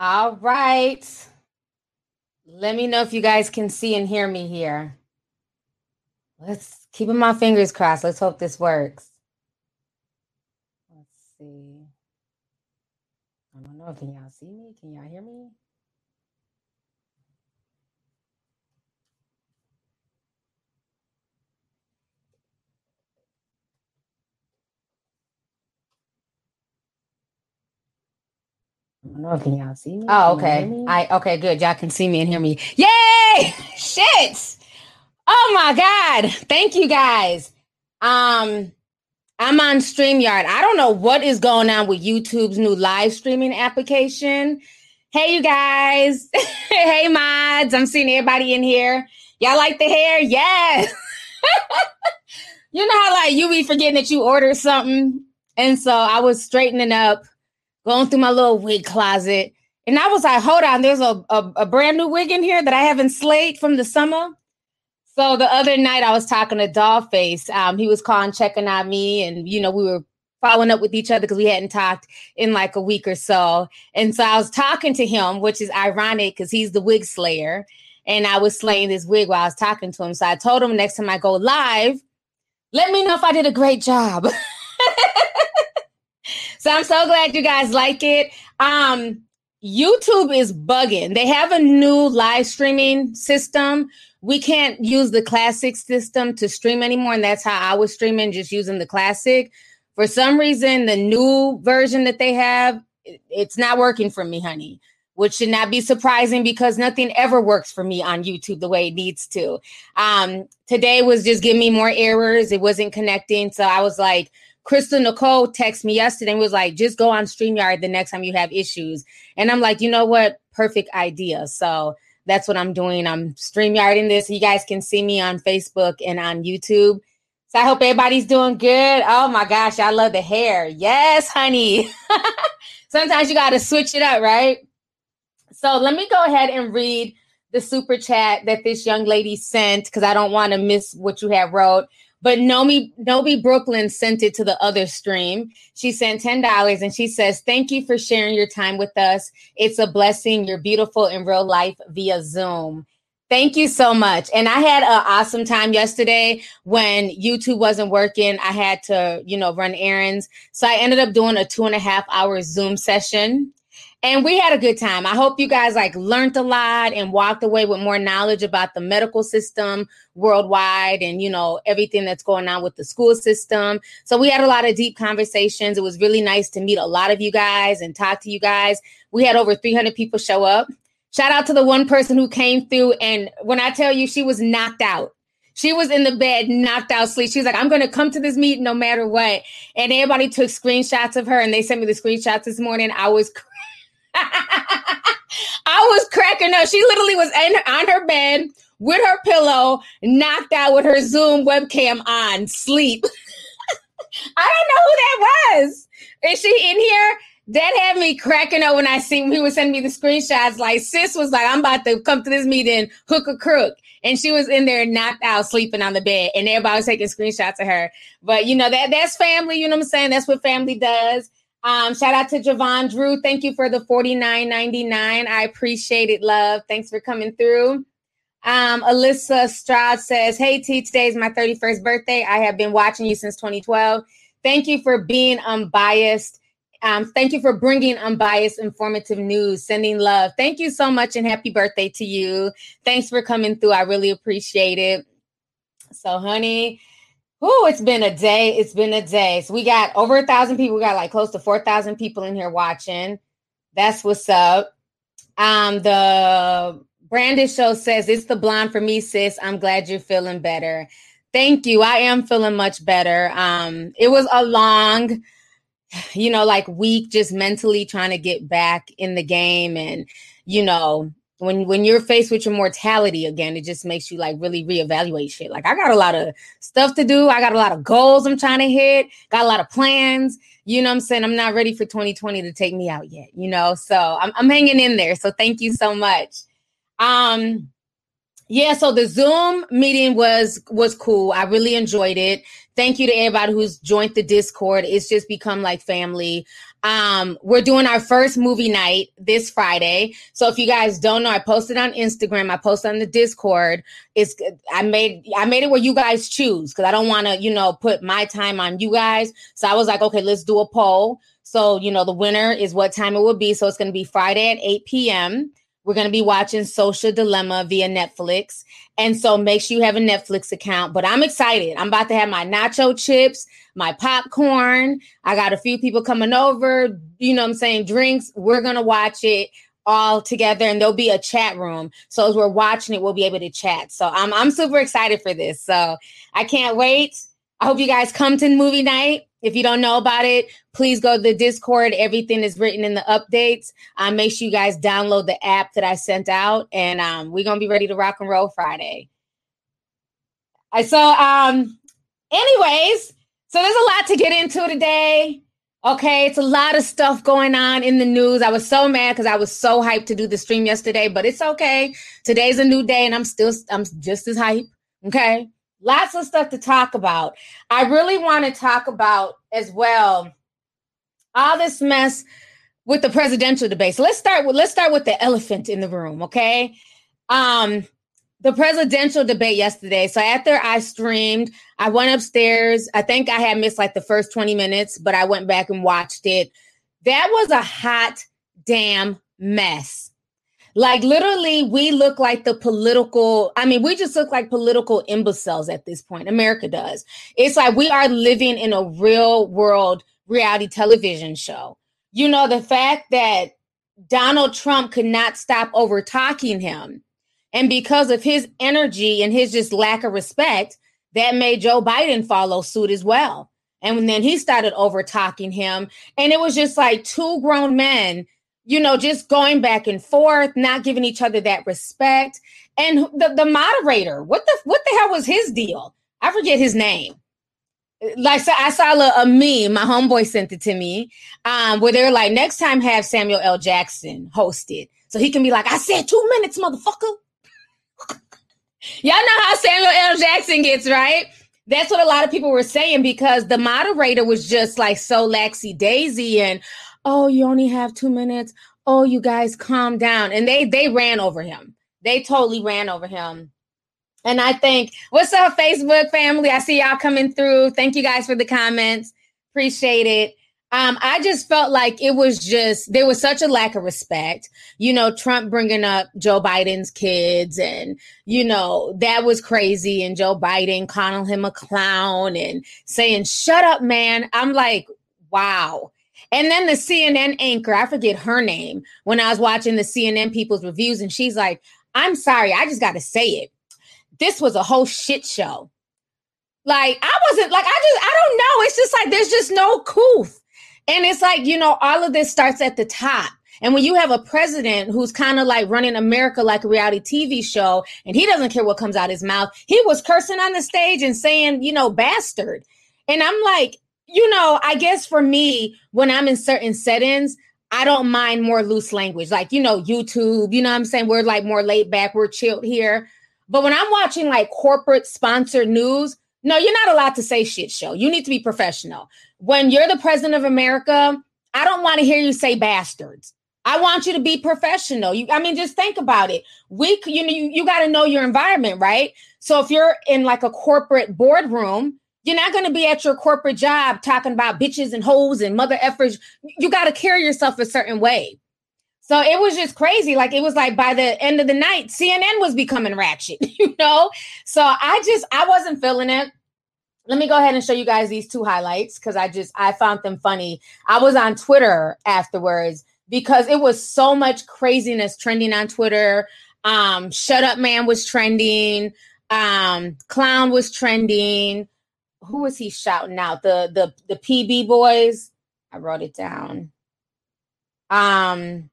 All right. Let me know if you guys can see and hear me here. Let's keeping my fingers crossed. Let's hope this works. Let's see. I don't know. Can y'all see me? Can y'all hear me? Don't know. Can y'all see me? Oh, Can y'all hear okay. me? I okay, good. Y'all can see me and hear me. Yay! Shit! Oh my god! Thank you guys. Um, I'm on StreamYard. I don't know what is going on with YouTube's new live streaming application. Hey, you guys. hey, mods. I'm seeing everybody in here. Y'all like the hair? Yes. you know how like you be forgetting that you ordered something, and so I was straightening up going through my little wig closet. And I was like, hold on, there's a, a, a brand new wig in here that I haven't slayed from the summer. So the other night I was talking to Dollface. Um, he was calling, checking on me, and you know, we were following up with each other because we hadn't talked in like a week or so. And so I was talking to him, which is ironic because he's the wig slayer. And I was slaying this wig while I was talking to him. So I told him next time I go live, let me know if I did a great job. So I'm so glad you guys like it. Um, YouTube is bugging. They have a new live streaming system. We can't use the classic system to stream anymore, and that's how I was streaming, just using the classic. For some reason, the new version that they have, it's not working for me, honey. Which should not be surprising because nothing ever works for me on YouTube the way it needs to. Um, today was just giving me more errors. It wasn't connecting. So I was like, Crystal Nicole texted me yesterday and was like, just go on StreamYard the next time you have issues. And I'm like, you know what? Perfect idea. So that's what I'm doing. I'm StreamYarding this. You guys can see me on Facebook and on YouTube. So I hope everybody's doing good. Oh my gosh, I love the hair. Yes, honey. Sometimes you got to switch it up, right? So let me go ahead and read the super chat that this young lady sent because I don't want to miss what you have wrote. But Nomi Nobi Brooklyn sent it to the other stream. She sent ten dollars and she says, "Thank you for sharing your time with us. It's a blessing. You're beautiful in real life via Zoom." Thank you so much. And I had an awesome time yesterday when YouTube wasn't working. I had to, you know, run errands. So I ended up doing a two and a half hour Zoom session and we had a good time. I hope you guys like learned a lot and walked away with more knowledge about the medical system worldwide and you know everything that's going on with the school system. So we had a lot of deep conversations. It was really nice to meet a lot of you guys and talk to you guys. We had over 300 people show up. Shout out to the one person who came through and when I tell you she was knocked out. She was in the bed, knocked out sleep. She was like, I'm going to come to this meeting no matter what. And everybody took screenshots of her and they sent me the screenshots this morning. I was I was cracking up. She literally was on her bed with her pillow, knocked out with her Zoom webcam on, sleep. I don't know who that was. Is she in here? That had me cracking up when I seen he was sending me the screenshots. Like sis was like, I'm about to come to this meeting, hook a crook. And she was in there knocked out, sleeping on the bed, and everybody was taking screenshots of her. But you know, that that's family, you know what I'm saying? That's what family does. Um, shout out to Javon Drew. Thank you for the $49.99. I appreciate it, love. Thanks for coming through. Um, Alyssa Stroud says, Hey T, today is my 31st birthday. I have been watching you since 2012. Thank you for being unbiased. Um, thank you for bringing unbiased, informative news, sending love. Thank you so much and happy birthday to you. Thanks for coming through. I really appreciate it. So, honey, Oh, it's been a day. It's been a day. So we got over a thousand people. We got like close to four thousand people in here watching. That's what's up. Um, the Brandon show says it's the blonde for me, sis. I'm glad you're feeling better. Thank you. I am feeling much better. Um, it was a long, you know, like week just mentally trying to get back in the game. And, you know, when when you're faced with your mortality again, it just makes you like really reevaluate shit. Like I got a lot of stuff to do. I got a lot of goals I'm trying to hit, got a lot of plans. You know I'm saying? I'm not ready for 2020 to take me out yet, you know. So I'm I'm hanging in there. So thank you so much. Um yeah, so the Zoom meeting was was cool. I really enjoyed it. Thank you to everybody who's joined the Discord. It's just become like family. Um, we're doing our first movie night this Friday. So if you guys don't know, I posted on Instagram, I posted on the Discord. It's I made I made it where you guys choose because I don't want to, you know, put my time on you guys. So I was like, okay, let's do a poll. So, you know, the winner is what time it will be. So it's gonna be Friday at 8 p.m. We're going to be watching Social Dilemma via Netflix. And so make sure you have a Netflix account. But I'm excited. I'm about to have my nacho chips, my popcorn. I got a few people coming over, you know what I'm saying, drinks. We're going to watch it all together and there'll be a chat room. So as we're watching it, we'll be able to chat. So I'm I'm super excited for this. So I can't wait. I hope you guys come to movie night. If you don't know about it, please go to the Discord. Everything is written in the updates. Um, make sure you guys download the app that I sent out, and um, we're gonna be ready to rock and roll Friday. So um, anyways, so there's a lot to get into today. Okay, it's a lot of stuff going on in the news. I was so mad because I was so hyped to do the stream yesterday, but it's okay. Today's a new day, and I'm still I'm just as hype. Okay, lots of stuff to talk about. I really want to talk about as well all this mess with the presidential debate. So let's start with let's start with the elephant in the room, okay? Um the presidential debate yesterday. So after I streamed, I went upstairs. I think I had missed like the first 20 minutes, but I went back and watched it. That was a hot damn mess. Like literally, we look like the political. I mean, we just look like political imbeciles at this point. America does. It's like we are living in a real world reality television show. You know, the fact that Donald Trump could not stop over talking him. And because of his energy and his just lack of respect, that made Joe Biden follow suit as well. And then he started over talking him. And it was just like two grown men you know, just going back and forth, not giving each other that respect. And the, the moderator, what the what the hell was his deal? I forget his name. Like so I saw a, a meme, my homeboy sent it to me, um, where they're like, next time have Samuel L. Jackson host it. So he can be like, I said two minutes, motherfucker. Y'all know how Samuel L. Jackson gets, right? That's what a lot of people were saying because the moderator was just like so laxy daisy and oh, you only have two minutes. Oh, you guys calm down. And they they ran over him. They totally ran over him. And I think, what's up, Facebook family? I see y'all coming through. Thank you guys for the comments. Appreciate it. Um, I just felt like it was just there was such a lack of respect. You know, Trump bringing up Joe Biden's kids, and you know that was crazy. And Joe Biden calling him a clown and saying "Shut up, man." I'm like, wow. And then the CNN anchor, I forget her name, when I was watching the CNN people's reviews, and she's like, I'm sorry, I just got to say it. This was a whole shit show. Like, I wasn't like, I just, I don't know. It's just like, there's just no coof. And it's like, you know, all of this starts at the top. And when you have a president who's kind of like running America like a reality TV show, and he doesn't care what comes out his mouth, he was cursing on the stage and saying, you know, bastard. And I'm like, you know, I guess for me, when I'm in certain settings, I don't mind more loose language, like, you know, YouTube, you know I'm saying? We're like more laid back, we're chilled here. But when I'm watching like corporate sponsored news, no, you're not allowed to say shit show. You need to be professional. When you're the president of America, I don't want to hear you say bastards. I want you to be professional. You, I mean, just think about it. We, you know, you, you got to know your environment, right? So if you're in like a corporate boardroom, you're not going to be at your corporate job talking about bitches and hoes and mother effers. You got to carry yourself a certain way. So it was just crazy. Like it was like by the end of the night, CNN was becoming ratchet, you know? So I just, I wasn't feeling it. Let me go ahead and show you guys these two highlights because I just, I found them funny. I was on Twitter afterwards because it was so much craziness trending on Twitter. Um, Shut Up Man was trending. Um, Clown was trending who was he shouting out? The the the PB boys. I wrote it down. Um,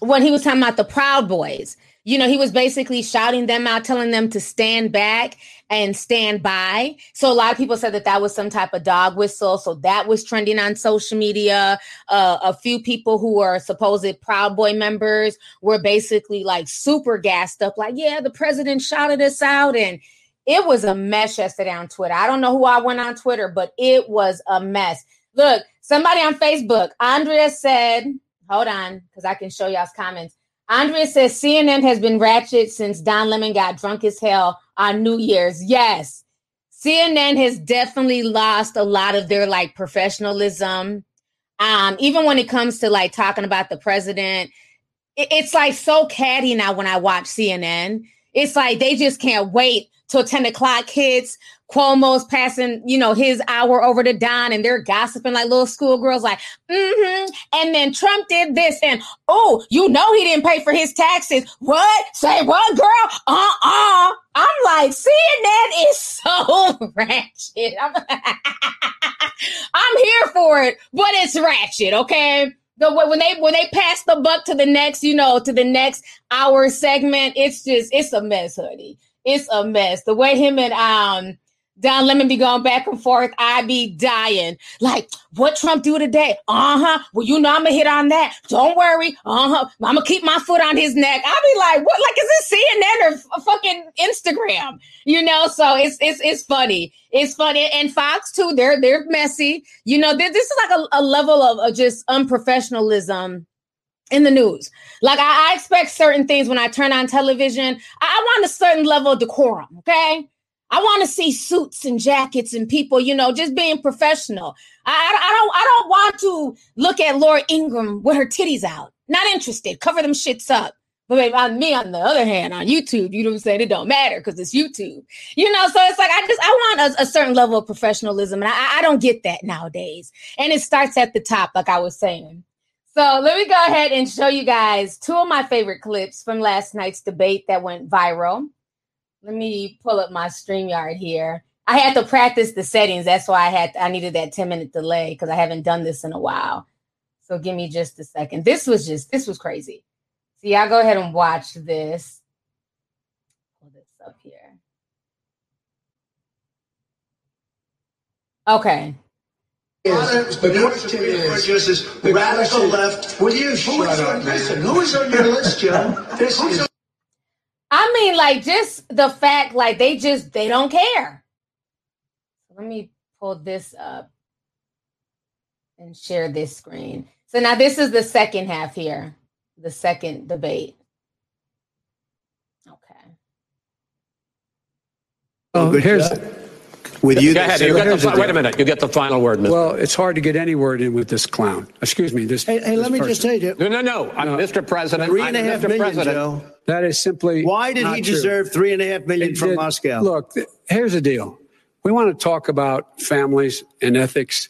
when he was talking about the Proud Boys, you know, he was basically shouting them out, telling them to stand back and stand by. So a lot of people said that that was some type of dog whistle. So that was trending on social media. Uh, a few people who were supposed Proud Boy members were basically like super gassed up, like, yeah, the president shouted us out. And it was a mess yesterday on Twitter. I don't know who I went on Twitter, but it was a mess. Look, somebody on Facebook, Andrea said, hold on, because I can show y'all's comments. Andrea says CNN has been ratchet since Don Lemon got drunk as hell on New Year's. Yes, CNN has definitely lost a lot of their like professionalism. Um, even when it comes to like talking about the president, it, it's like so catty now when I watch CNN. It's like they just can't wait till 10 o'clock hits Cuomo's passing, you know, his hour over to Don and they're gossiping like little schoolgirls, like, mm-hmm. And then Trump did this, and oh, you know he didn't pay for his taxes. What? Say what, girl? Uh-uh. I'm like, seeing that is so ratchet. I'm, I'm here for it, but it's ratchet, okay? The when they when they pass the buck to the next, you know, to the next hour segment, it's just it's a mess, honey. It's a mess. The way him and um Don Lemon be going back and forth. I be dying. Like, what Trump do today? Uh-huh. Well, you know I'm gonna hit on that. Don't worry. Uh-huh. I'm gonna keep my foot on his neck. I'll be like, what? Like, is this CNN or fucking Instagram? You know, so it's it's it's funny. It's funny. And Fox too, they're they're messy. You know, this is like a, a level of, of just unprofessionalism in the news. Like I, I, expect certain things when I turn on television. I, I want a certain level of decorum. Okay. I want to see suits and jackets and people, you know, just being professional. I, I, don't I don't want to look at Laura Ingraham with her titties out. Not interested. Cover them shits up. But on me, on the other hand, on YouTube, you know what I'm saying? It don't matter because it's YouTube. You know, so it's like I just I want a, a certain level of professionalism, and I, I don't get that nowadays. And it starts at the top, like I was saying. So let me go ahead and show you guys two of my favorite clips from last night's debate that went viral. Let me pull up my StreamYard here. I had to practice the settings. That's why I had I needed that 10 minute delay because I haven't done this in a while. So give me just a second. This was just this was crazy. So y'all go ahead and watch this. Pull this up here. Okay. Is, the question is, is the radical left. Will you shut up, man? Who is on your list, Joe? This is I mean, like just the fact, like they just they don't care. Let me pull this up and share this screen. So now this is the second half here, the second debate. Okay. Oh, here's with you. Go ahead. You get the, wait a minute. You get the final word, Mr. Well, it's hard to get any word in with this clown. Excuse me. This. Hey, hey this let me person. just say you. No, no, no. I'm no. Mr. President. Three and a half Mr. million, President. Joe. That is simply. Why did he deserve true. three and a half million it from did, Moscow? Look, th- here's the deal. We want to talk about families and ethics.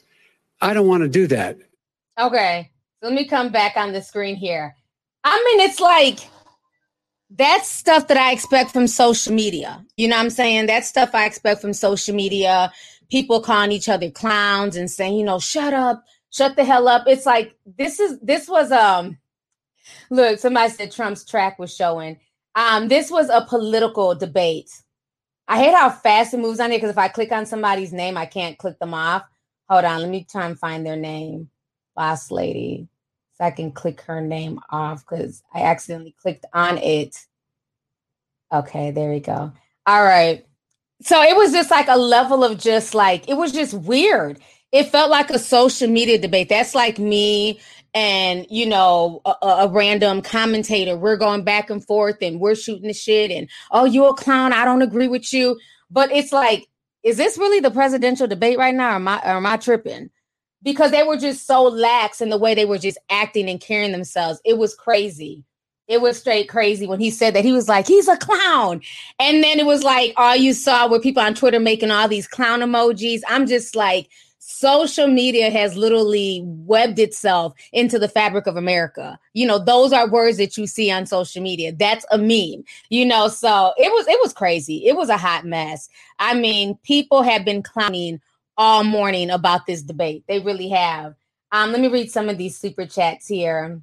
I don't want to do that. Okay. So let me come back on the screen here. I mean, it's like that's stuff that I expect from social media. You know what I'm saying? That's stuff I expect from social media. People calling each other clowns and saying, you know, shut up, shut the hell up. It's like this is this was um look, somebody said Trump's track was showing. Um, this was a political debate. I hate how fast it moves on here because if I click on somebody's name, I can't click them off. Hold on, let me try and find their name. Boss lady. So I can click her name off because I accidentally clicked on it. Okay, there we go. All right. So it was just like a level of just like, it was just weird. It felt like a social media debate. That's like me and you know a, a, random commentator we're going back and forth and we're shooting the shit and oh you a clown i don't agree with you but it's like is this really the presidential debate right now or am i, or am I tripping because they were just so lax in the way they were just acting and carrying themselves it was crazy it was straight crazy when he said that he was like he's a clown and then it was like all you saw were people on twitter making all these clown emojis i'm just like social media has literally webbed itself into the fabric of America. You know, those are words that you see on social media. That's a meme. You know, so it was it was crazy. It was a hot mess. I mean, people have been clowning all morning about this debate. They really have. Um, let me read some of these super chats here.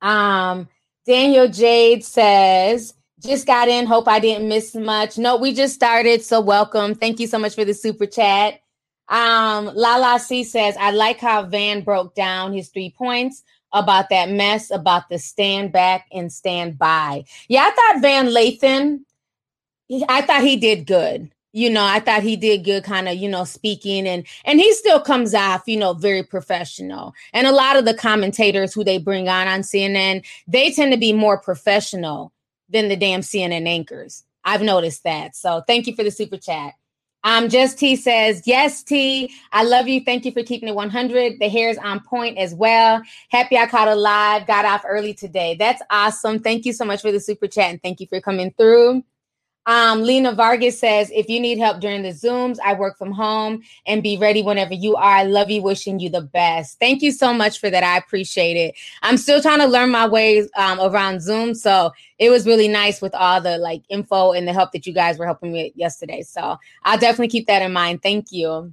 Um, Daniel Jade says, just got in. Hope I didn't miss much. No, we just started. So welcome. Thank you so much for the super chat. Um, Lala C says, I like how Van broke down his three points about that mess, about the stand back and stand by. Yeah, I thought Van Lathan, I thought he did good. You know, I thought he did good kind of, you know, speaking and and he still comes off, you know, very professional. And a lot of the commentators who they bring on on CNN, they tend to be more professional than the damn CNN anchors. I've noticed that. So thank you for the super chat. Um, Just T says, Yes, T, I love you. Thank you for keeping it 100. The hair is on point as well. Happy I caught a live, got off early today. That's awesome. Thank you so much for the super chat and thank you for coming through. Um, Lena Vargas says, if you need help during the Zooms, I work from home and be ready whenever you are. I love you, wishing you the best. Thank you so much for that. I appreciate it. I'm still trying to learn my ways um, around Zoom. So it was really nice with all the like info and the help that you guys were helping me yesterday. So I'll definitely keep that in mind. Thank you.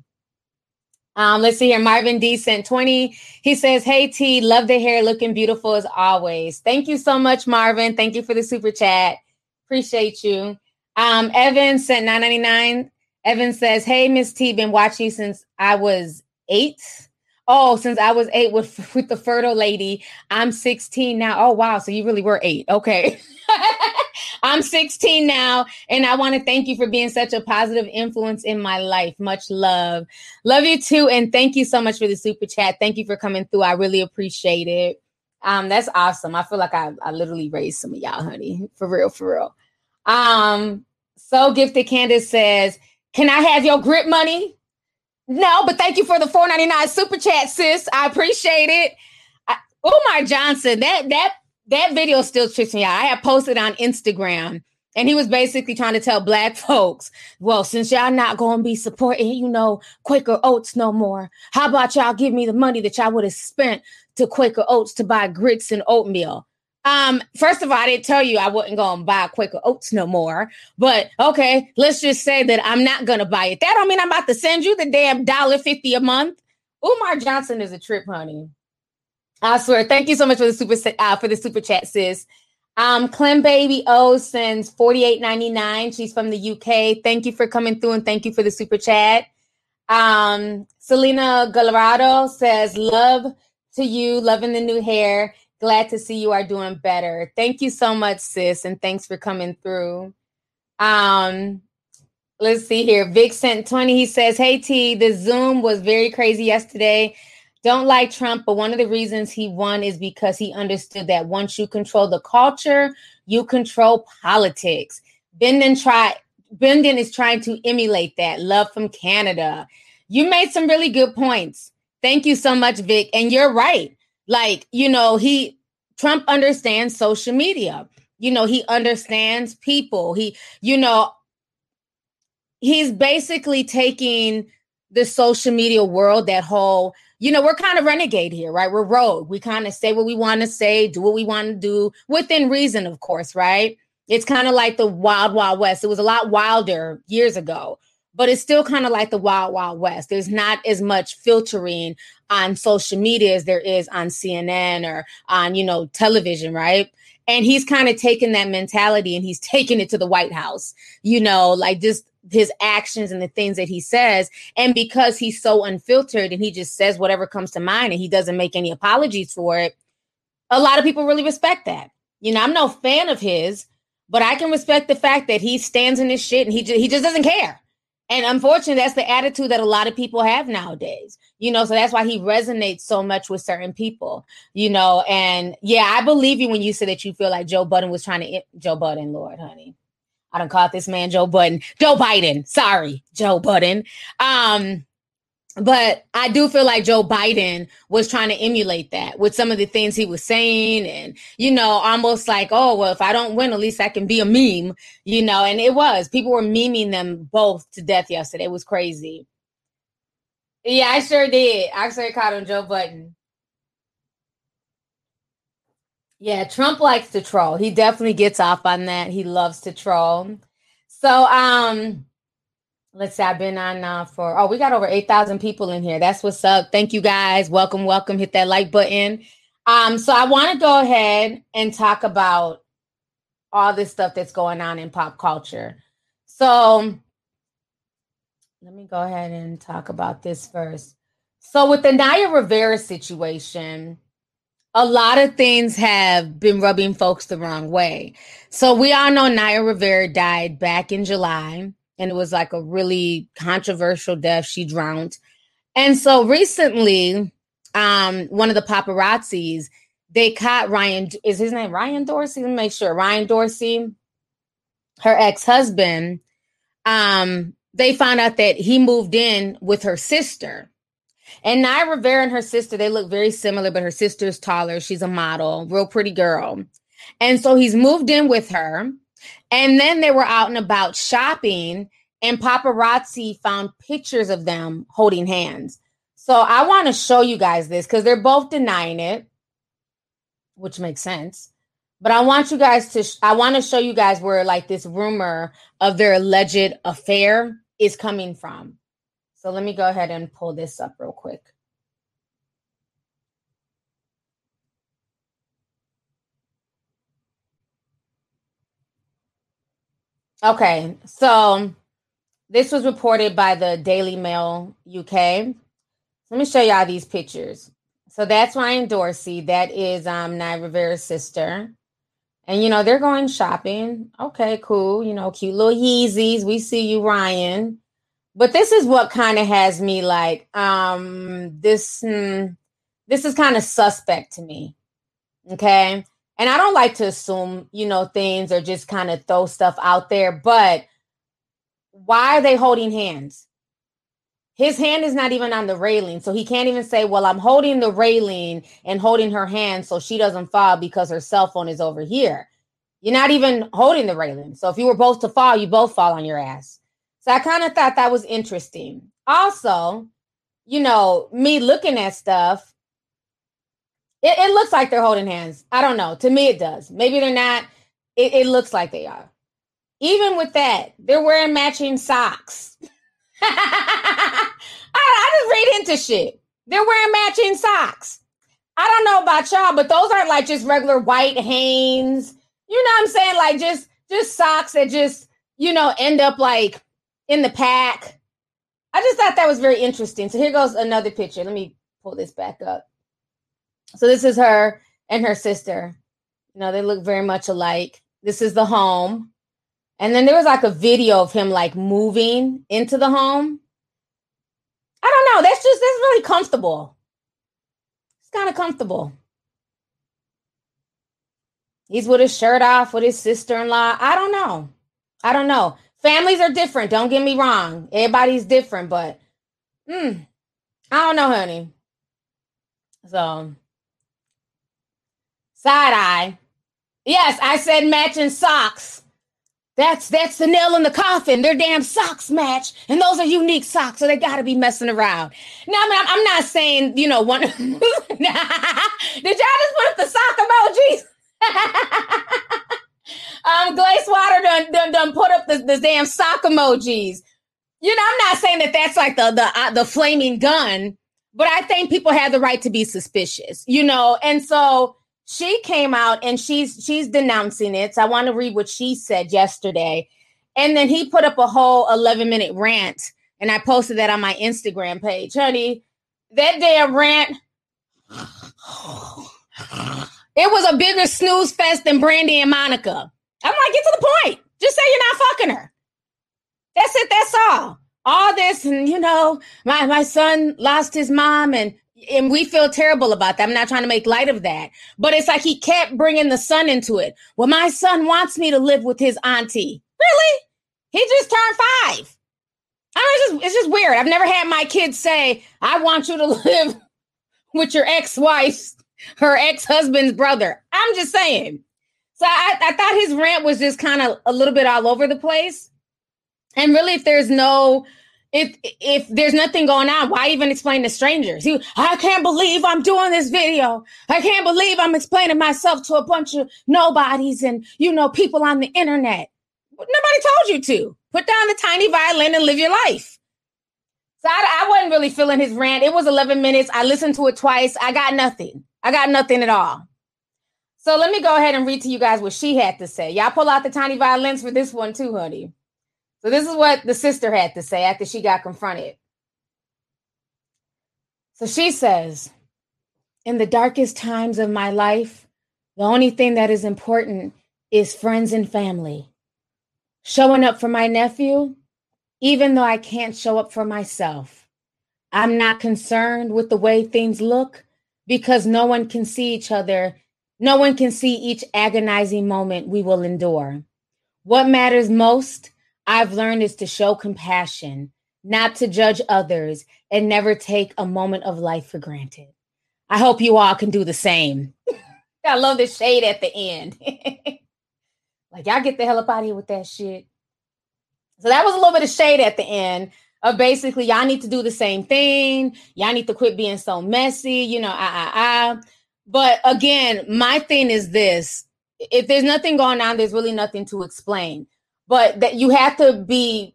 Um, let's see here. Marvin D sent 20. He says, Hey T, love the hair, looking beautiful as always. Thank you so much, Marvin. Thank you for the super chat. Appreciate you. Um, Evan sent 999. Evan says, Hey, Miss T, been watching you since I was eight. Oh, since I was eight with with the fertile lady. I'm 16 now. Oh, wow. So you really were eight. Okay. I'm 16 now, and I want to thank you for being such a positive influence in my life. Much love. Love you too. And thank you so much for the super chat. Thank you for coming through. I really appreciate it. Um, that's awesome. I feel like I, I literally raised some of y'all, honey. For real, for real. Um, so gifted Candace says, Can I have your grip money? No, but thank you for the 499 super chat, sis. I appreciate it. I, Umar Johnson, that that that video still trips me out. I have posted on Instagram, and he was basically trying to tell black folks, well, since y'all not gonna be supporting, you know, Quaker Oats no more, how about y'all give me the money that y'all would have spent to Quaker Oats to buy grits and oatmeal? Um, first of all, I didn't tell you I wasn't gonna buy Quaker Oats no more. But okay, let's just say that I'm not gonna buy it. That don't mean I'm about to send you the damn dollar fifty a month. Umar Johnson is a trip, honey. I swear. Thank you so much for the super uh, for the super chat, sis. Um, Clem Baby O sends forty eight ninety nine. She's from the UK. Thank you for coming through and thank you for the super chat. Um, Selena Gallardo says love to you, loving the new hair. Glad to see you are doing better. Thank you so much, sis, and thanks for coming through. Um, let's see here. Vic sent 20. He says, Hey T, the Zoom was very crazy yesterday. Don't like Trump, but one of the reasons he won is because he understood that once you control the culture, you control politics. Benden try Benden is trying to emulate that. Love from Canada. You made some really good points. Thank you so much, Vic. And you're right. Like, you know, he Trump understands social media. You know, he understands people. He, you know, he's basically taking the social media world, that whole, you know, we're kind of renegade here, right? We're rogue. We kind of say what we want to say, do what we want to do within reason, of course, right? It's kind of like the wild, wild west. It was a lot wilder years ago but it's still kind of like the wild wild west. There's not as much filtering on social media as there is on cnn or on you know television right? And he's kind of taken that mentality and he's taken it to the white house you know like just his actions and the things that he says. And because he's so unfiltered and he just says whatever comes to mind and he doesn't make any apologies for it a lot of people really respect that. You know i'm no fan of his but i can respect the fact that he stands in his shit and he just, he just doesn't care and unfortunately, that's the attitude that a lot of people have nowadays. You know, so that's why he resonates so much with certain people. You know, and yeah, I believe you when you say that you feel like Joe Budden was trying to Joe Budden, Lord, honey. I don't call this man Joe Budden. Joe Biden. Sorry, Joe Budden. Um, but I do feel like Joe Biden was trying to emulate that with some of the things he was saying, and you know, almost like, oh, well, if I don't win, at least I can be a meme, you know. And it was people were memeing them both to death yesterday. It was crazy. Yeah, I sure did. I sure caught on Joe Budden. Yeah, Trump likes to troll. He definitely gets off on that. He loves to troll. So, um, Let's say I've been on uh, for oh, we got over eight thousand people in here. That's what's up. Thank you guys. Welcome, welcome. Hit that like button. Um, so I want to go ahead and talk about all this stuff that's going on in pop culture. So let me go ahead and talk about this first. So with the Naya Rivera situation, a lot of things have been rubbing folks the wrong way. So we all know Naya Rivera died back in July, and it was like a really controversial death. She drowned. And so recently, um, one of the paparazzis, they caught Ryan, is his name Ryan Dorsey? Let me make sure. Ryan Dorsey, her ex-husband, um, they found out that he moved in with her sister. And Naya Rivera and her sister, they look very similar, but her sister's taller. She's a model, real pretty girl. And so he's moved in with her. And then they were out and about shopping, and paparazzi found pictures of them holding hands. So I want to show you guys this because they're both denying it, which makes sense. But I want you guys to, sh- I want to show you guys where like this rumor of their alleged affair is coming from. So let me go ahead and pull this up real quick. Okay, so this was reported by the Daily Mail UK. Let me show y'all these pictures. So that's Ryan Dorsey. That is um Naya Rivera's sister. And you know, they're going shopping. Okay, cool. You know, cute little Yeezys. We see you, Ryan. But this is what kind of has me like, um, this hmm, this is kind of suspect to me. Okay. And I don't like to assume, you know, things or just kind of throw stuff out there, but why are they holding hands? His hand is not even on the railing. So he can't even say, Well, I'm holding the railing and holding her hand so she doesn't fall because her cell phone is over here. You're not even holding the railing. So if you were both to fall, you both fall on your ass. So I kind of thought that was interesting. Also, you know, me looking at stuff, it, it, looks like they're holding hands. I don't know. To me, it does. Maybe they're not. It, it looks like they are. Even with that, they're wearing matching socks. I, I just read into shit. They're wearing matching socks. I don't know about y'all, but those aren't like just regular white Hanes. You know what I'm saying? Like just just socks that just, you know, end up like in the pack. I just thought that was very interesting. So here goes another picture. Let me pull this back up. So this is her and her sister. You know, they look very much alike. This is the home. And then there was like a video of him like moving into the home. I don't know. That's just that's really comfortable. It's kind of comfortable. He's with his shirt off with his sister-in-law. I don't know. I don't know. Families are different. Don't get me wrong. Everybody's different, but hmm, I don't know, honey. So side eye. Yes, I said matching socks. That's that's the nail in the coffin. Their damn socks match, and those are unique socks, so they got to be messing around. Now, I mean, I'm, I'm not saying you know one. Did y'all just put up the sock emojis? um, Glace Water done, done, done put up the, the damn sock emojis. You know, I'm not saying that that's like the the uh, the flaming gun, but I think people have the right to be suspicious. You know, and so she came out and she's she's denouncing it. So I want to read what she said yesterday, and then he put up a whole 11 minute rant, and I posted that on my Instagram page, honey. That damn rant. It was a bigger snooze fest than Brandy and Monica. I'm like, get to the point. Just say you're not fucking her. That's it. That's all. All this, and you know, my my son lost his mom, and and we feel terrible about that. I'm not trying to make light of that, but it's like he kept bringing the son into it. Well, my son wants me to live with his auntie. Really? He just turned five. I mean, it's just, it's just weird. I've never had my kids say, "I want you to live with your ex-wife, her ex-husband's brother." I'm just saying. So I, I thought his rant was just kind of a little bit all over the place. And really, if there's no if if there's nothing going on, why even explain to strangers? I can't believe I'm doing this video. I can't believe I'm explaining myself to a bunch of nobodies and you know people on the internet. Nobody told you to. Put down the tiny violin and live your life. So I, I wasn't really feeling his rant. It was 11 minutes. I listened to it twice. I got nothing. I got nothing at all. So let me go ahead and read to you guys what she had to say. Y'all pull out the tiny violins for this one too, honey. So this is what the sister had to say after she got confronted. So she says, In the darkest times of my life, the only thing that is important is friends and family. Showing up for my nephew, even though I can't show up for myself. I'm not concerned with the way things look because no one can see each other. No one can see each agonizing moment we will endure. What matters most, I've learned, is to show compassion, not to judge others, and never take a moment of life for granted. I hope you all can do the same. I love the shade at the end. like, y'all get the hell up out of here with that shit. So that was a little bit of shade at the end of basically y'all need to do the same thing. Y'all need to quit being so messy, you know, ah, ah, ah. But again, my thing is this if there's nothing going on, there's really nothing to explain. But that you have to be,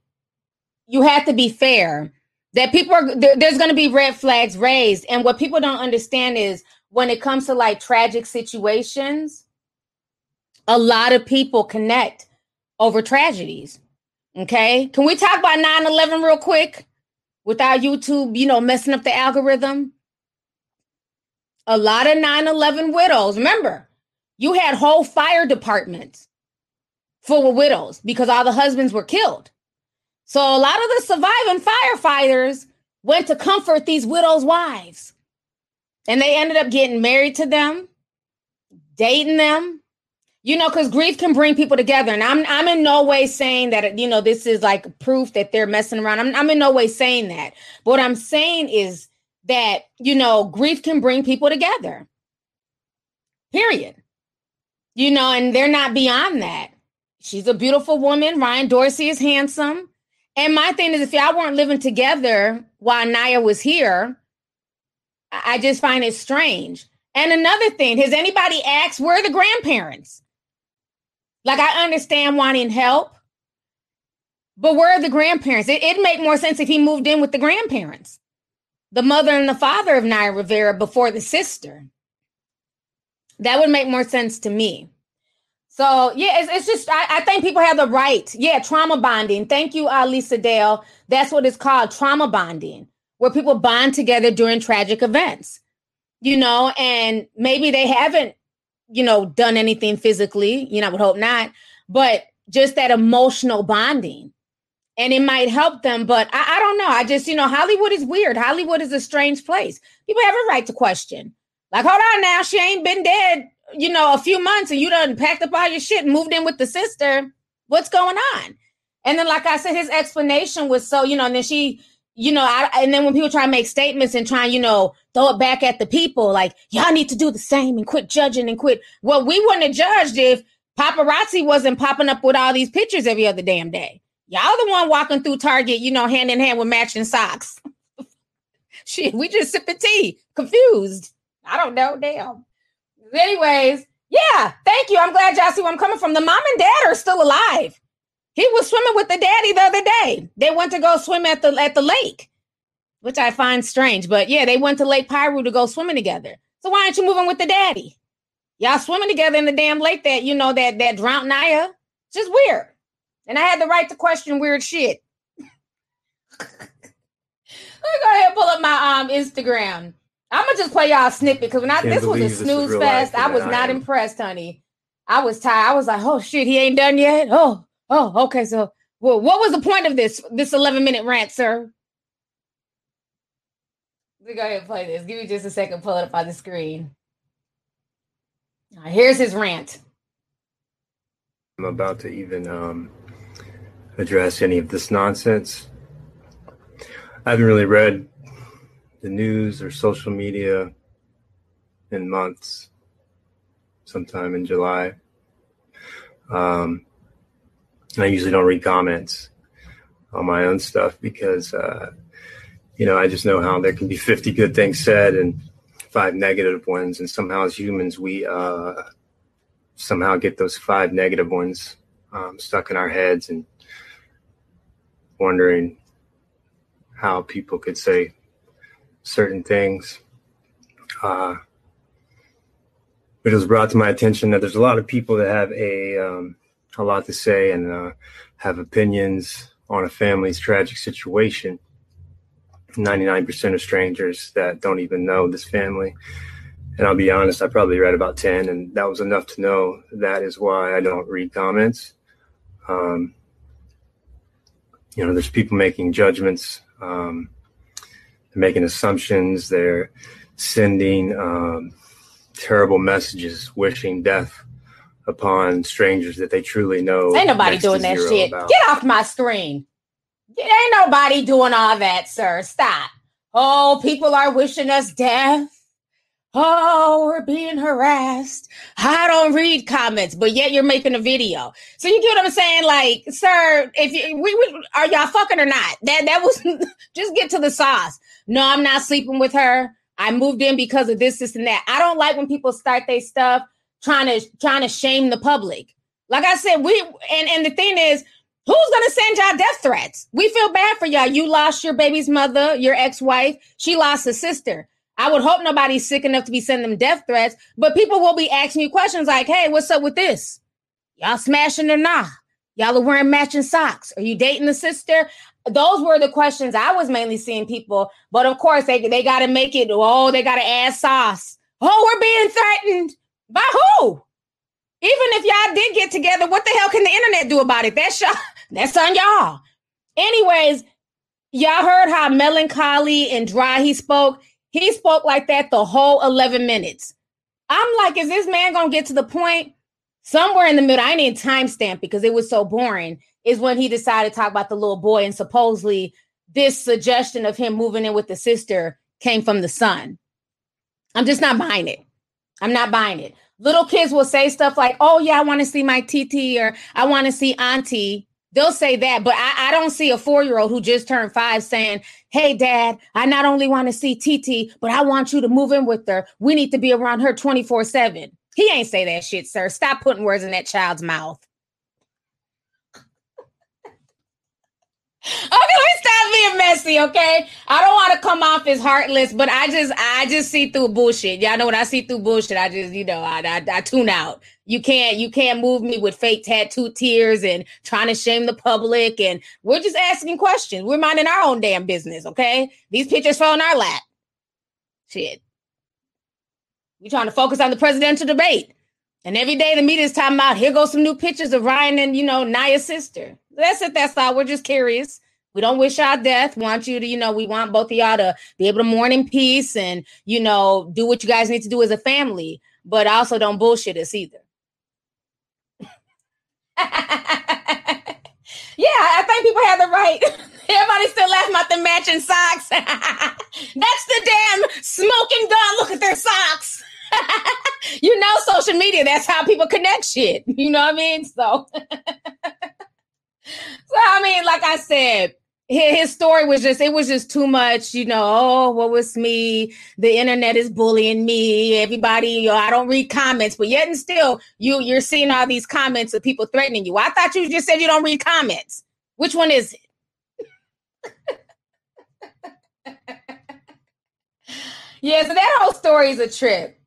you have to be fair. That people are there, there's going to be red flags raised, and what people don't understand is when it comes to like tragic situations, a lot of people connect over tragedies. Okay. Can we talk about 9 11 real quick without YouTube, you know, messing up the algorithm? A lot of 9 11 widows. Remember, you had whole fire departments of widows because all the husbands were killed. So a lot of the surviving firefighters went to comfort these widows' wives. And they ended up getting married to them, dating them, you know because grief can bring people together. And i'm i'm in no way saying that you know this is like proof that they're messing around. I'm, I'm in no way saying that. But what i'm saying is that you know grief can bring people together. Period. You know and they're not beyond that she's a beautiful woman ryan dorsey is handsome and my thing is if y'all weren't living together while naya was here i just find it strange and another thing has anybody asked where the grandparents like I understand wanting help, but where are the grandparents? It, it'd make more sense if he moved in with the grandparents, the mother and the father of Naya Rivera before the sister. That would make more sense to me. So yeah, it's, it's just I, I, think people have the right. Yeah, trauma bonding. Thank you, uh, Lisa Dale. That's what it's called, trauma bonding, where people bond together during tragic events. You know, and maybe they haven't you know, done anything physically, you know, I would hope not, but just that emotional bonding. And it might help them, but I, I don't know. I just, you know, Hollywood is weird. Hollywood is a strange place. People have a right to question. Like, hold on now, she ain't been dead, you know, a few months and you done packed up all your shit and moved in with the sister. What's going on? And then, like I said, his explanation was so, you know, and then she you know, I, and then when people try to make statements and try, and, you know, throw it back at the people, like y'all need to do the same and quit judging and quit. Well, we wouldn't have judged if paparazzi wasn't popping up with all these pictures every other damn day. Y'all the one walking through Target, you know, hand in hand with matching socks. Shit, we just sipping tea, confused. I don't know, damn. Anyways, yeah, thank you. I'm glad y'all see where I'm coming from. The mom and dad are still alive. He was swimming with the daddy the other day. They went to go swim at the at the lake, which I find strange. But yeah, they went to Lake Piru to go swimming together. So why aren't you moving with the daddy? Y'all swimming together in the damn lake that you know that that drowned Naya. It's just weird. And I had the right to question weird shit. Let me go ahead and pull up my um Instagram. I'm gonna just play y'all a snippet because when I Can't this was a snooze fest, I was not impressed, honey. I was tired. I was like, oh shit, he ain't done yet. Oh, Oh, okay. So, well, what was the point of this this 11 minute rant, sir? We go ahead and play this. Give me just a second. Pull it up on the screen. Right, here's his rant. I'm about to even um, address any of this nonsense. I haven't really read the news or social media in months, sometime in July. Um, I usually don't read comments on my own stuff because, uh, you know, I just know how there can be 50 good things said and five negative ones. And somehow as humans, we uh, somehow get those five negative ones um, stuck in our heads. And wondering how people could say certain things. Uh, it was brought to my attention that there's a lot of people that have a um, a lot to say and uh, have opinions on a family's tragic situation. 99% of strangers that don't even know this family. And I'll be honest, I probably read about 10, and that was enough to know that is why I don't read comments. Um, you know, there's people making judgments, um, making assumptions, they're sending um, terrible messages, wishing death upon strangers that they truly know. Ain't nobody doing that shit. About. Get off my screen. Ain't nobody doing all that, sir. Stop. Oh, people are wishing us death. Oh, we're being harassed. I don't read comments, but yet you're making a video. So you get what I'm saying? Like, sir, if you, we, we are y'all fucking or not? That that was just get to the sauce. No, I'm not sleeping with her. I moved in because of this, this, and that. I don't like when people start their stuff trying to trying to shame the public. Like I said, we and and the thing is, who's gonna send y'all death threats? We feel bad for y'all. You lost your baby's mother, your ex-wife. She lost a sister. I would hope nobody's sick enough to be sending them death threats, but people will be asking you questions like, "Hey, what's up with this? Y'all smashing or not? Y'all are wearing matching socks? Are you dating the sister?" Those were the questions I was mainly seeing people. But of course, they they got to make it. Oh, they got to add sauce. Oh, we're being threatened. By who? Even if y'all did get together, what the hell can the internet do about it? That's y'all. That's on y'all. Anyways, y'all heard how melancholy and dry he spoke. He spoke like that the whole 11 minutes. I'm like, is this man gonna get to the point? Somewhere in the middle, I need a timestamp because it was so boring. Is when he decided to talk about the little boy, and supposedly this suggestion of him moving in with the sister came from the son. I'm just not buying it. I'm not buying it. Little kids will say stuff like, oh, yeah, I want to see my TT or I want to see Auntie. They'll say that, but I, I don't see a four year old who just turned five saying, Hey, dad, I not only want to see TT, but I want you to move in with her. We need to be around her 24 7. He ain't say that shit, sir. Stop putting words in that child's mouth. Okay, let me stop being messy, okay? I don't want to come off as heartless, but I just I just see through bullshit. Y'all know when I see through bullshit, I just, you know, I, I, I tune out. You can't you can't move me with fake tattoo tears and trying to shame the public. And we're just asking questions. We're minding our own damn business, okay? These pictures fall in our lap. Shit. We trying to focus on the presidential debate. And every day the media's talking about here goes some new pictures of Ryan and you know Naya's sister. That's it. That's all. We're just curious. We don't wish y'all death. Want you to, you know, we want both of y'all to be able to mourn in peace and, you know, do what you guys need to do as a family, but also don't bullshit us either. yeah, I think people have the right. Everybody's still laughing about the matching socks. That's the damn smoking gun. Look at their socks. you know, social media, that's how people connect shit. You know what I mean? So so I mean, like I said, his story was just it was just too much you know oh what was me? The internet is bullying me. Everybody you know, i don't read comments but yet and still you you're seeing all these comments of people threatening you. I thought you just said you don't read comments. Which one is it? Yeah so that whole story is a trip.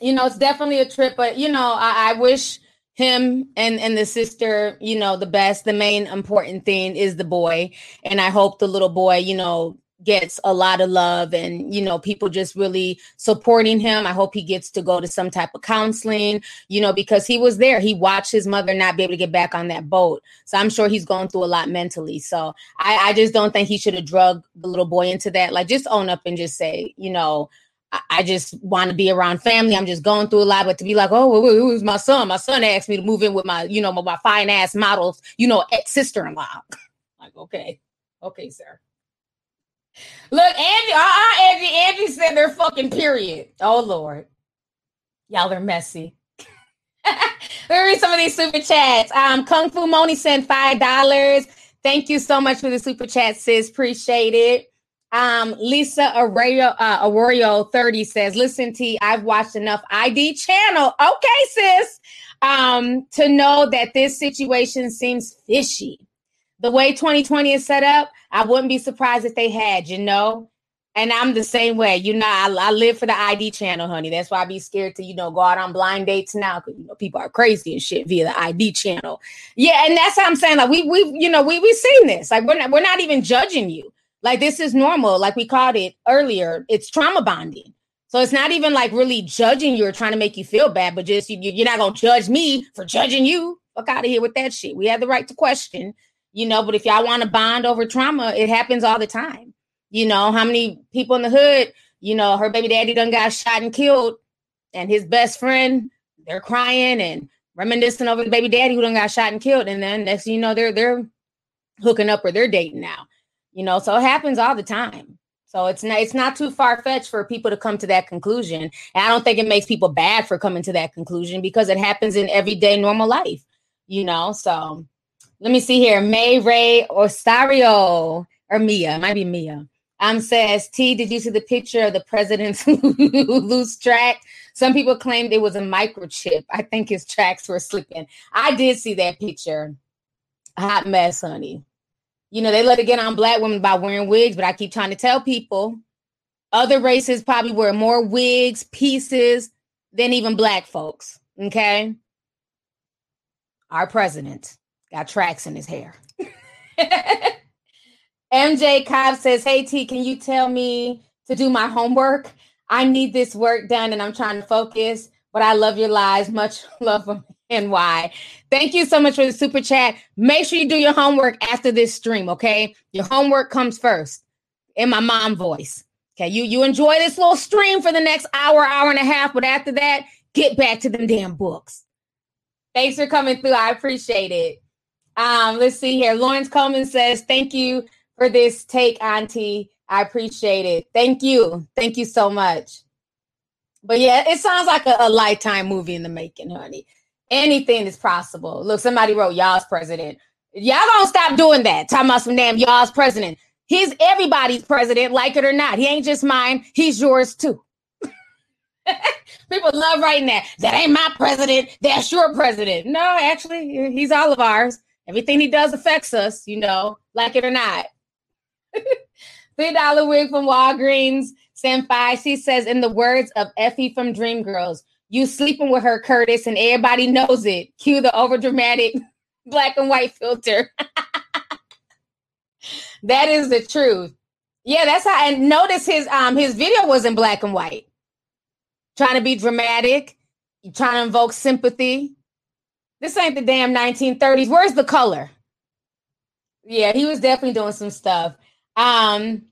You know it's definitely a trip but you know i, I wish him and and the sister you know the best the main important thing is the boy. And i hope the little boy you know gets a lot of love and you know people just really supporting him. I hope he gets to go to some type of counseling you know because he was there. He watched his mother not be able to get back on that boat. So i'm sure he's going through a lot mentally. So i i just don't think he should have drugged the little boy into that. Like just own up and just say you know I just want to be around family. I'm just going through a lot, but to be like, oh, it was my son. My son asked me to move in with my, you know, my, my fine ass models, you know, ex sister in law. like, okay, okay, sir. Look, Angie, uh-uh, Angie, Angie said they're fucking period. Oh Lord, y'all are messy. Let me read some of these super chats. Um, Kung Fu Moni sent five dollars. Thank you so much for the super chat, sis. Appreciate it. Um, Lisa Arroyo, uh, Arroyo 30 says, listen, T, I've watched enough ID channel. Okay, sis. Um, to know that this situation seems fishy. the way 2020 is set up, I wouldn't be surprised if they had, you know. And I'm the same way, you know. I, I live for the ID channel, honey. That's why I be scared to, you know, go out on blind dates now because you know people are crazy and shit via the ID channel. Yeah, and that's how I'm saying. Like we we you know we we seen this. Like we're not we're not even judging you. Like this is normal. Like we called it earlier. It's trauma bonding. So it's not even like really judging you or trying to make you feel bad, but just you, you're not gonna judge me for judging you. Fuck out of here with that shit. We have the right to question, you know. But if y'all want to bond over trauma, it happens all the time. You know how many people in the hood, you know, her baby daddy done got shot and killed, and his best friend, they're crying and reminiscing over the baby daddy who done got shot and killed, and then next you know they're they're hooking up or they're dating now. You know, so it happens all the time. So it's not it's not too far fetched for people to come to that conclusion. And I don't think it makes people bad for coming to that conclusion because it happens in everyday normal life, you know. So let me see here. May Ray Osario or Mia, it might be Mia. Um says T, did you see the picture of the president's loose track? Some people claimed it was a microchip. I think his tracks were slipping. I did see that picture. Hot mess, honey. You know, they let it get on black women by wearing wigs, but I keep trying to tell people other races probably wear more wigs, pieces than even black folks. Okay. Our president got tracks in his hair. MJ Cobb says, Hey T, can you tell me to do my homework? I need this work done and I'm trying to focus, but I love your lies. Much love from and why. Thank you so much for the super chat. Make sure you do your homework after this stream, okay? Your homework comes first in my mom voice. Okay, you you enjoy this little stream for the next hour, hour and a half, but after that, get back to them damn books. Thanks for coming through. I appreciate it. Um, let's see here. Lawrence Coleman says, Thank you for this take, Auntie. I appreciate it. Thank you. Thank you so much. But yeah, it sounds like a, a lifetime movie in the making, honey anything is possible. Look, somebody wrote y'all's president. Y'all don't stop doing that. Talking about some damn y'all's president. He's everybody's president, like it or not. He ain't just mine, he's yours too. People love writing that. That ain't my president. That's your president. No, actually, he's all of ours. Everything he does affects us, you know, like it or not. Three dollar wig from Walgreens. Senpai, she says, in the words of Effie from Dreamgirls, you sleeping with her, Curtis, and everybody knows it. Cue the overdramatic black and white filter. that is the truth. Yeah, that's how. And notice his um his video was in black and white, trying to be dramatic, trying to invoke sympathy. This ain't the damn 1930s. Where's the color? Yeah, he was definitely doing some stuff. Um,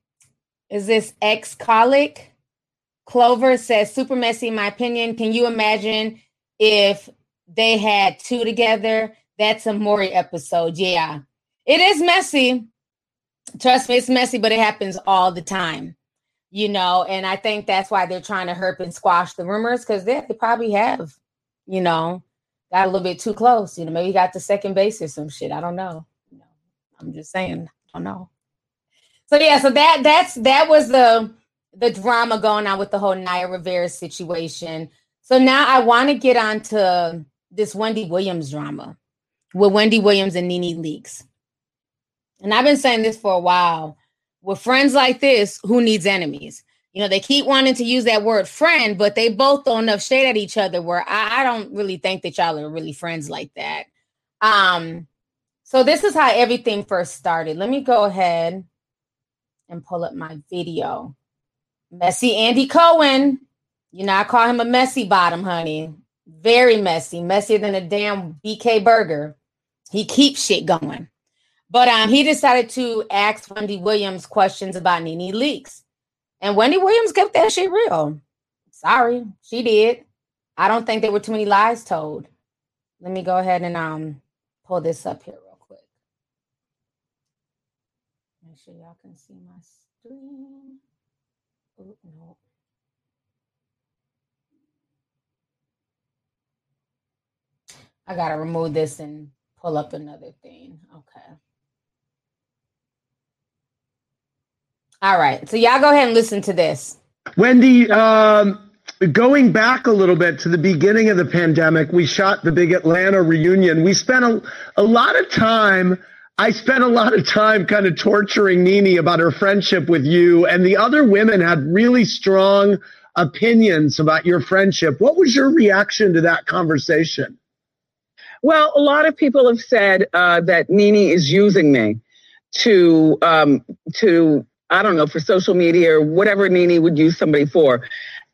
is this ex colic? Clover says, super messy, in my opinion. Can you imagine if they had two together? That's a Maury episode. Yeah, it is messy. Trust me, it's messy, but it happens all the time, you know. And I think that's why they're trying to herp and squash the rumors because they, they probably have, you know, got a little bit too close. You know, maybe got the second base or some shit. I don't. Know I'm just saying. I don't know. So yeah, so that that's that was the the drama going on with the whole Naya Rivera situation. So now I want to get on to this Wendy Williams drama with Wendy Williams and Nene Leakes. And I've been saying this for a while. With friends like this, who needs enemies? You know, they keep wanting to use that word friend, but they both throw enough shade at each other where I, I don't really think that y'all are really friends like that. Um, so this is how everything first started. Let me go ahead and pull up my video. Messy Andy Cohen. You know, I call him a messy bottom, honey. Very messy, messier than a damn BK burger. He keeps shit going. But um, he decided to ask Wendy Williams questions about Nene Leakes. And Wendy Williams kept that shit real. Sorry, she did. I don't think there were too many lies told. Let me go ahead and um pull this up here real quick. Make sure y'all can see my screen. Oh, no. I gotta remove this and pull up another thing. Okay. All right. So y'all go ahead and listen to this. Wendy, um, going back a little bit to the beginning of the pandemic, we shot the big Atlanta reunion. We spent a, a lot of time I spent a lot of time kind of torturing Nene about her friendship with you, and the other women had really strong opinions about your friendship. What was your reaction to that conversation? Well, a lot of people have said uh, that Nene is using me to um, to I don't know for social media or whatever Nene would use somebody for,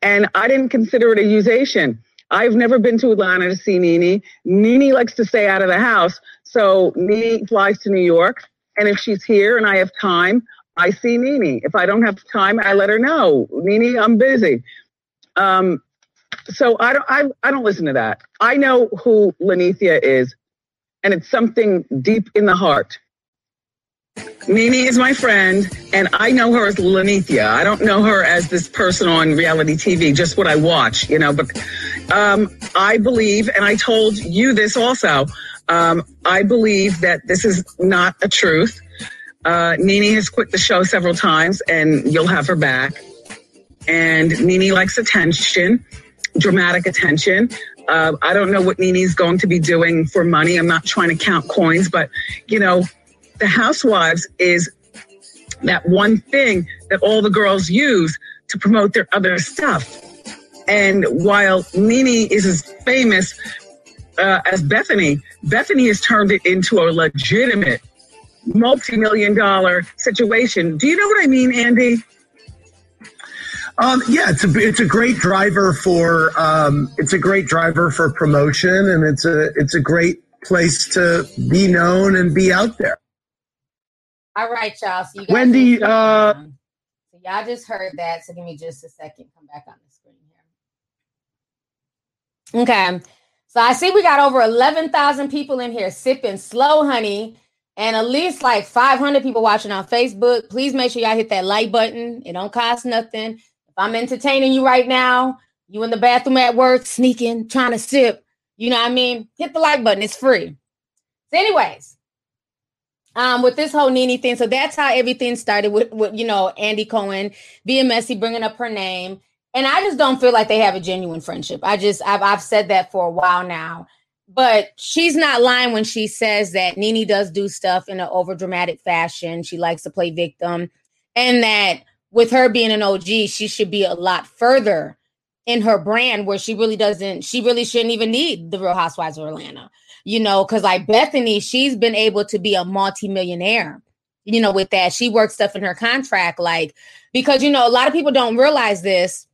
and I didn't consider it a usation. I've never been to Atlanta to see Nene. Nene likes to stay out of the house, so Nene flies to New York, and if she's here and I have time, I see Nene. If I don't have time, I let her know, Nene, I'm busy. Um, so I don't, I, I don't listen to that. I know who Linnethia is, and it's something deep in the heart. Nene is my friend, and I know her as Linnethia. I don't know her as this person on reality TV, just what I watch, you know. But um, I believe, and I told you this also, um, I believe that this is not a truth. Uh, Nene has quit the show several times, and you'll have her back. And Nene likes attention, dramatic attention. Uh, I don't know what Nene's going to be doing for money. I'm not trying to count coins, but you know, the Housewives is that one thing that all the girls use to promote their other stuff. And while Nene is as famous uh, as Bethenny, Bethenny has turned it into a legitimate multi-million dollar situation. Do you know what I mean, Andy? Um, yeah, it's a it's a great driver for um, it's a great driver for promotion, and it's a it's a great place to be known and be out there. All right, y'all. So you guys Wendy, uh, so y'all just heard that. So give me just a second. Come back on the screen here. Okay. So I see we got over 11,000 people in here sipping slow honey and at least like 500 people watching on Facebook. Please make sure y'all hit that like button. It don't cost nothing. If I'm entertaining you right now, you in the bathroom at work, sneaking, trying to sip, you know what I mean? Hit the like button. It's free. So, anyways, um, with this whole Nene thing, so that's how everything started with, with you know Andy Cohen being messy, bringing up her name, and I just don't feel like they have a genuine friendship. I just I've I've said that for a while now, but she's not lying when she says that Nene does do stuff in an over dramatic fashion. She likes to play victim, and that with her being an OG, she should be a lot further in her brand where she really doesn't, she really shouldn't even need the Real Housewives of Atlanta, you know, because like Bethenny, she's been able to be a multimillionaire, you know, with that. She works stuff in her contract, like, because, you know, a lot of people don't realize this.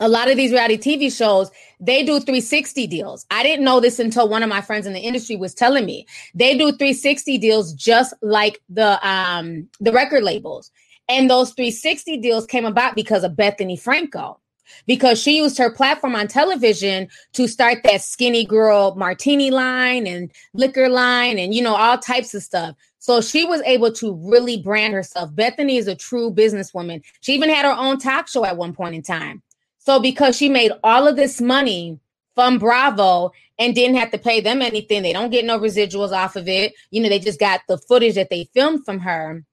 A lot of these reality TV shows, they do 360 deals. I didn't know this until one of my friends in the industry was telling me. They do 360 deals just like the um the record labels. And those 360 deals came about because of Bethenny Frankel. because she used her platform on television to start that skinny girl martini line and liquor line and, you know, all types of stuff. So she was able to really brand herself. Bethenny is a true businesswoman. She even had her own talk show at one point in time. So because she made all of this money from Bravo and didn't have to pay them anything, they don't get no residuals off of it. You know, they just got the footage that they filmed from her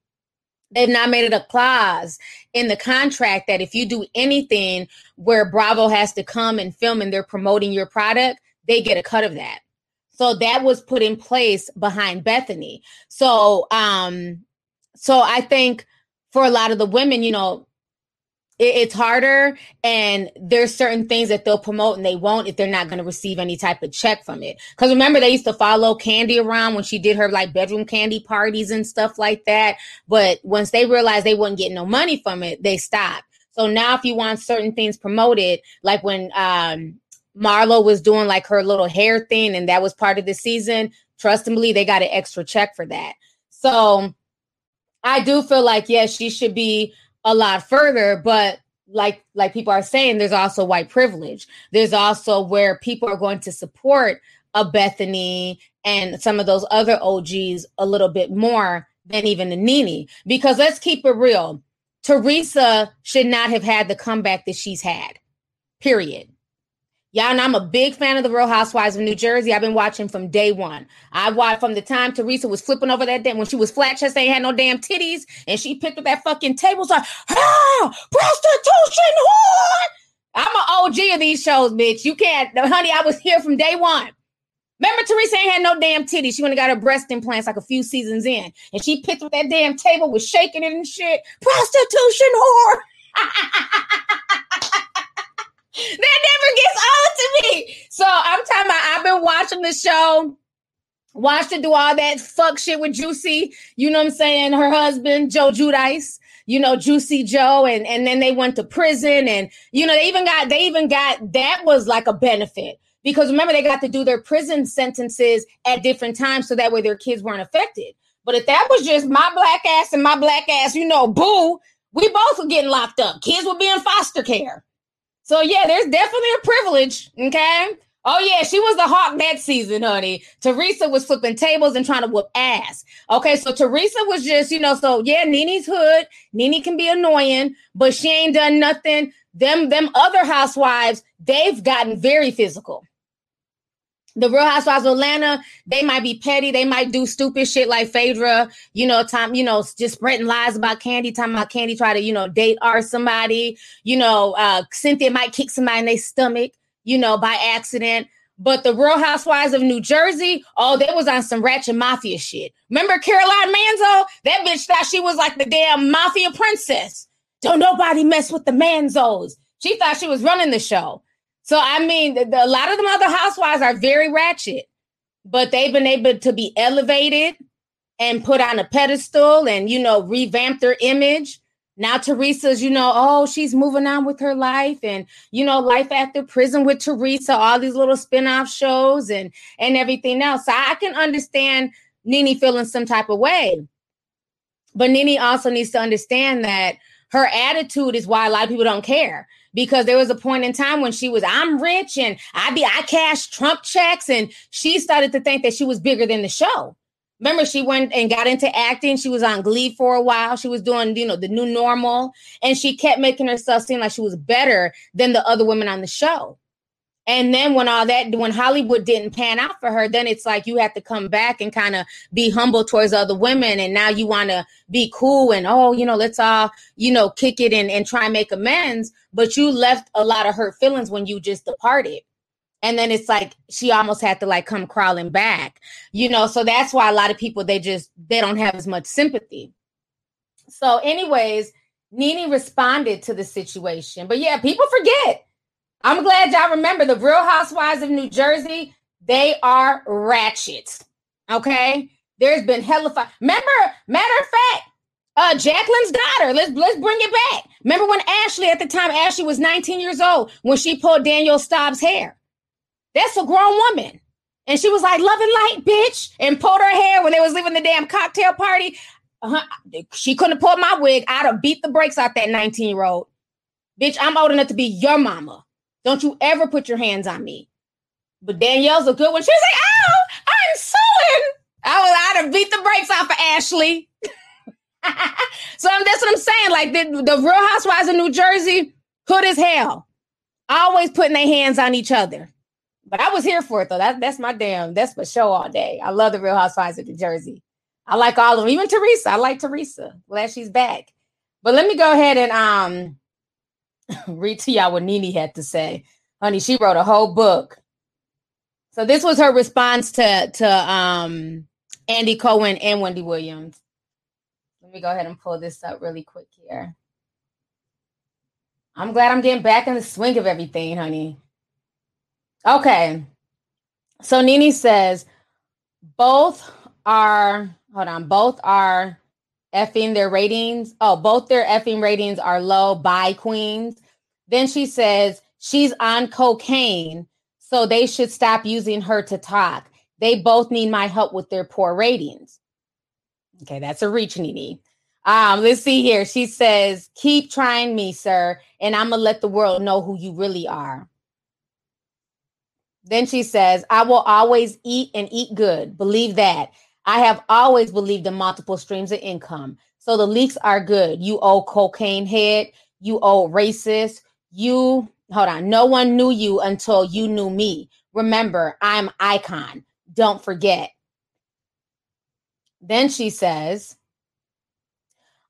they've not made it a clause in the contract that if you do anything where Bravo has to come and film and they're promoting your product, they get a cut of that. So that was put in place behind Bethenny. So um so I think for a lot of the women, you know, it's harder and there's certain things that they'll promote and they won't if they're not going to receive any type of check from it. Because remember they used to follow Kandi around when she did her like bedroom candy parties and stuff like that. But once they realized they wouldn't get no money from it they stopped. So now if you want certain things promoted like when um marlo was doing like her little hair thing and that was part of the season trust and believe they got an extra check for that. So I do feel like yes, she should be a lot further, but like like people are saying, there's also white privilege. There's also where people are going to support a Bethenny and some of those other OGs a little bit more than even the Nene. Because let's keep it real. Teresa should not have had the comeback that she's had. Period. Yeah, and I'm a big fan of the Real Housewives of New Jersey. I've been watching from day one. I watched from the time Teresa was flipping over that damn when she was flat chest, ain't had no damn titties, and she picked up that fucking table. So, ah, prostitution whore. I'm an OG of these shows, bitch. You can't, honey. I was here from day one. Remember, Teresa ain't had no damn titties. She went and got her breast implants like a few seasons in, and she picked up that damn table, was shaking it and shit. Prostitution whore. that never gets old to me. So I'm talking about. I've been watching the show. Watched her do all that fuck shit with Juicy. You know what I'm saying? Her husband, Joe Giudice, you know, Juicy Joe, and and then they went to prison, and you know, they even got they even got that was like a benefit because remember they got to do their prison sentences at different times so that way their kids weren't affected. But if that was just my black ass and my black ass, you know, boo, we both were getting locked up. Kids would be in foster care. So yeah, there's definitely a privilege. Okay. Oh yeah, she was the hawk that season, honey. Teresa was flipping tables and trying to whoop ass. Okay, so Teresa was just, you know, so yeah, Nene's hood. Nene can be annoying, but she ain't done nothing. Them, them other housewives, they've gotten very physical. The Real Housewives of Atlanta, they might be petty. They might do stupid shit like Phaedra, you know, time, you know, just spreading lies about Kandi, talking about Kandi try to, you know, date or somebody. You know, uh, Cynthia might kick somebody in their stomach you know, by accident. But the Real Housewives of New Jersey, oh, they was on some ratchet mafia shit. Remember Caroline Manzo? That bitch thought she was like the damn mafia princess. Don't nobody mess with the Manzos. She thought she was running the show. So I mean, the, the, a lot of them other housewives are very ratchet, but they've been able to be elevated and put on a pedestal and you know revamp their image now Teresa's, you know, oh, she's moving on with her life and you know, life after prison with Teresa, all these little spin-off shows and and everything else. So I can understand Nene feeling some type of way. But Nene also needs to understand that her attitude is why a lot of people don't care. Because there was a point in time when she was, I'm rich and I be I cash Trump checks, and she started to think that she was bigger than the show. Remember, she went and got into acting. She was on Glee for a while. She was doing, you know, the new normal. And she kept making herself seem like she was better than the other women on the show. And then when all that, when Hollywood didn't pan out for her, then it's like you have to come back and kind of be humble towards other women. And now you want to be cool and, oh, you know, let's all, you know, kick it and, and try and make amends. But you left a lot of hurt feelings when you just departed. And then it's like she almost had to like come crawling back you know? So that's why a lot of people they just they don't have as much sympathy. So anyways nene responded to the situation. But yeah people forget i'm glad y'all remember the real housewives of new jersey they are ratchet okay there's been hella fun. remember matter of fact uh Jacqueline's daughter. Let's let's bring it back. Remember when Ashley at the time Ashley was 19 years old when she pulled Danielle Staub's hair. That's a grown woman. And she was like, love and light, bitch, and pulled her hair when they was leaving the damn cocktail party. Uh-huh. She couldn't have pulled my wig. I'd have beat the brakes out that 19 year old. Bitch, I'm old enough to be your mama. Don't you ever put your hands on me. But Danielle's a good one. She's like, oh, I'm suing. I was I'd have beat the brakes off of Ashley. so that's what I'm saying. Like the, the Real Housewives of New Jersey, hood as hell. Always putting their hands on each other. But I was here for it though. That, that's my damn, that's my show all day. I love the Real Housewives of New Jersey. I like all of them, even Teresa. I like Teresa. Glad she's back. But let me go ahead and um read to y'all what Nene had to say. Honey, she wrote a whole book. So this was her response to to um Andy Cohen and Wendy Williams. Let me go ahead and pull this up really quick here. I'm glad I'm getting back in the swing of everything, honey. Okay. So Nene says both are hold on, both are effing their ratings. Oh, both their effing ratings are low by queens. Then she says she's on cocaine, so they should stop using her to talk. They both need my help with their poor ratings. Okay, that's a reach, Nene. Um, let's see here. She says, keep trying me, sir, and I'm gonna let the world know who you really are. Then she says, I will always eat and eat good. Believe that. I have always believed in multiple streams of income. So the leaks are good. You owe cocaine head. You owe racist. You, hold on. No one knew you until you knew me. Remember, I'm icon. Don't forget. Then she says,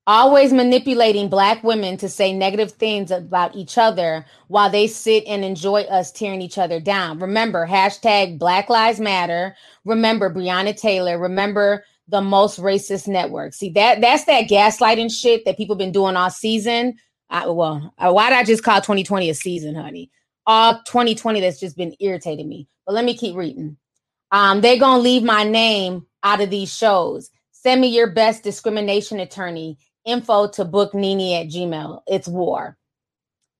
always manipulating black women to say negative things about each other while they sit and enjoy us tearing each other down. Remember, hashtag Black Lives Matter. Remember Breonna Taylor. Remember the most racist network. See that that's that gaslighting shit that people been doing all season. I, well, why did I just call 2020 a season, honey? All 2020 that's just been irritating me. But let me keep reading. Um, they're gonna leave my name out of these shows. Send me your best discrimination attorney info to book Nene at Gmail. It's war.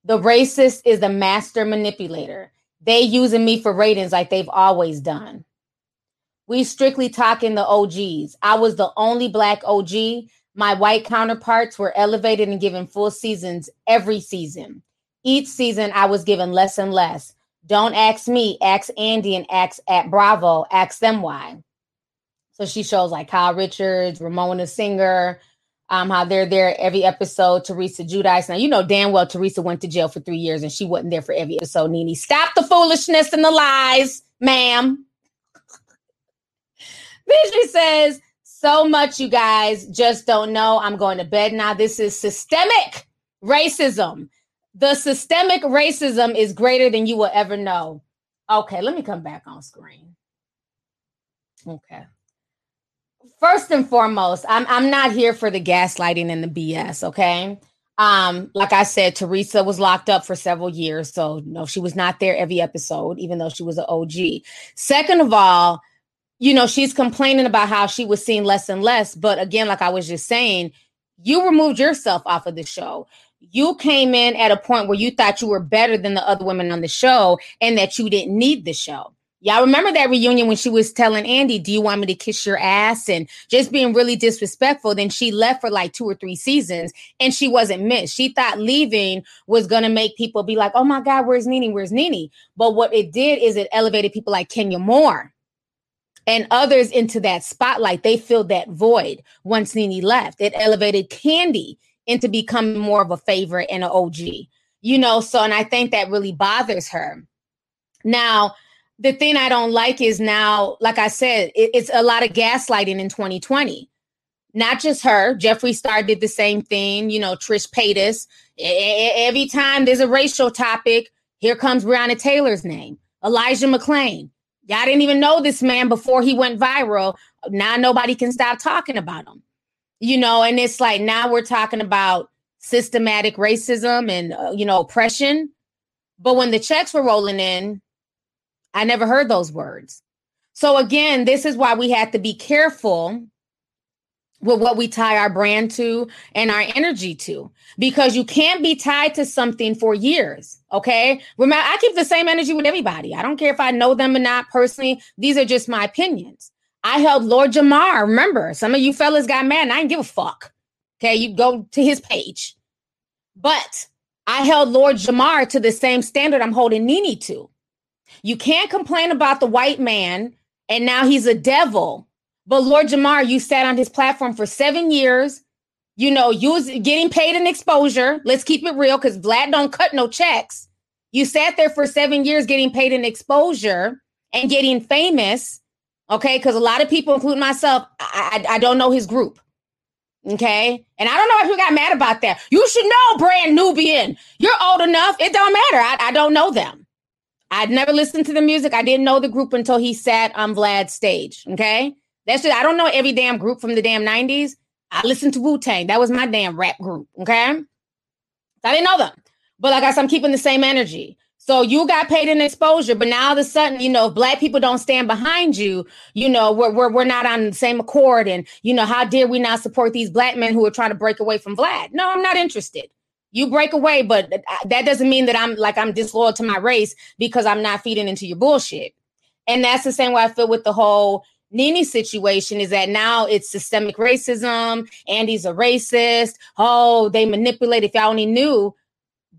The racist is the master manipulator. They using me for ratings like they've always done. We strictly talking the OGs. I was the only black OG. My white counterparts were elevated and given full seasons every season. Each season, I was given less and less. Don't ask me, ask Andy and ask at Bravo, ask them why. So she shows like Kyle Richards, Ramona Singer, um, how they're there every episode. Teresa Giudice. Now you know damn well Teresa went to jail for three years and she wasn't there for every episode. Nene, stop the foolishness and the lies, ma'am. she says, "So much you guys just don't know. I'm going to bed now. This is systemic racism. The systemic racism is greater than you will ever know." Okay, let me come back on screen. Okay first and foremost, I'm I'm not here for the gaslighting and the BS, okay? Um, like I said, Teresa was locked up for several years, so no, she was not there every episode, even though she was an OG. Second of all, you know, she's complaining about how she was seen less and less. But again, like I was just saying, you removed yourself off of the show. You came in at a point where you thought you were better than the other women on the show and that you didn't need the show. Y'all remember that reunion when she was telling Andy, Do you want me to kiss your ass? And just being really disrespectful. Then she left for like two or three seasons and she wasn't missed. She thought leaving was going to make people be like, Oh my God, where's Nene? Where's Nene? But what it did is it elevated people like Kenya Moore and others into that spotlight. They filled that void once Nene left. It elevated Kandi into becoming more of a favorite and an OG, you know. So, and I think that really bothers her. Now, the thing I don't like is now, like I said, it, it's a lot of gaslighting in 2020. Not just her. Jeffree Star did the same thing. You know, Trish Paytas. Every time there's a racial topic, here comes Breonna Taylor's name. Elijah McClain. Y'all didn't even know this man before he went viral. Now nobody can stop talking about him. You know, and it's like now we're talking about systematic racism and, uh, you know, oppression. But when the checks were rolling in, I never heard those words. So again, this is why we have to be careful with what we tie our brand to and our energy to because you can't be tied to something for years okay? Remember i keep the same energy with everybody. I don't care if i know them or not personally. These are just my opinions. I helped lord jamar. Remember some of you fellas got mad and i didn't give a fuck okay? You go to his page. But i held lord jamar to the same standard i'm holding nene to you can't complain about the white man and now he's a devil. But Lord Jamar, you sat on his platform for seven years. You know, you was getting paid an exposure. Let's keep it real because Vlad don't cut no checks. You sat there for seven years getting paid an exposure and getting famous. Okay, because a lot of people, including myself, I, I, I don't know his group. Okay. And I don't know if you got mad about that. You should know brand Nubian. You're old enough. It don't matter. I, I don't know them. I'd never listened to the music. I didn't know the group until he sat on Vlad's stage. Okay. That's it. I don't know every damn group from the damn 90s. I listened to Wu Tang. That was my damn rap group. Okay. I didn't know them. But like I said, I'm keeping the same energy. So you got paid an exposure, but now all of a sudden, you know, if black people don't stand behind you, you know, we're, we're, we're not on the same accord. And, you know, how dare we not support these black men who are trying to break away from Vlad? No, I'm not interested you break away, but that doesn't mean that I'm like I'm disloyal to my race because I'm not feeding into your bullshit. And that's the same way I feel with the whole Nene situation is that now it's systemic racism. Andy's a racist. Oh, they manipulate if y'all only knew.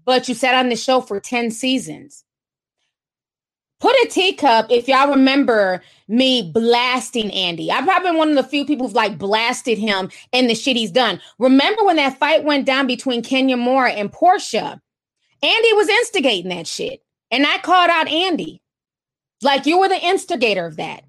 But you sat on the show for 10 seasons. Put a teacup if y'all remember me blasting Andy. I've probably been one of the few people who've like blasted him and the shit he's done. Remember when that fight went down between Kenya Moore and Porsha? Andy was instigating that shit. And I called out Andy. Like you were the instigator of that.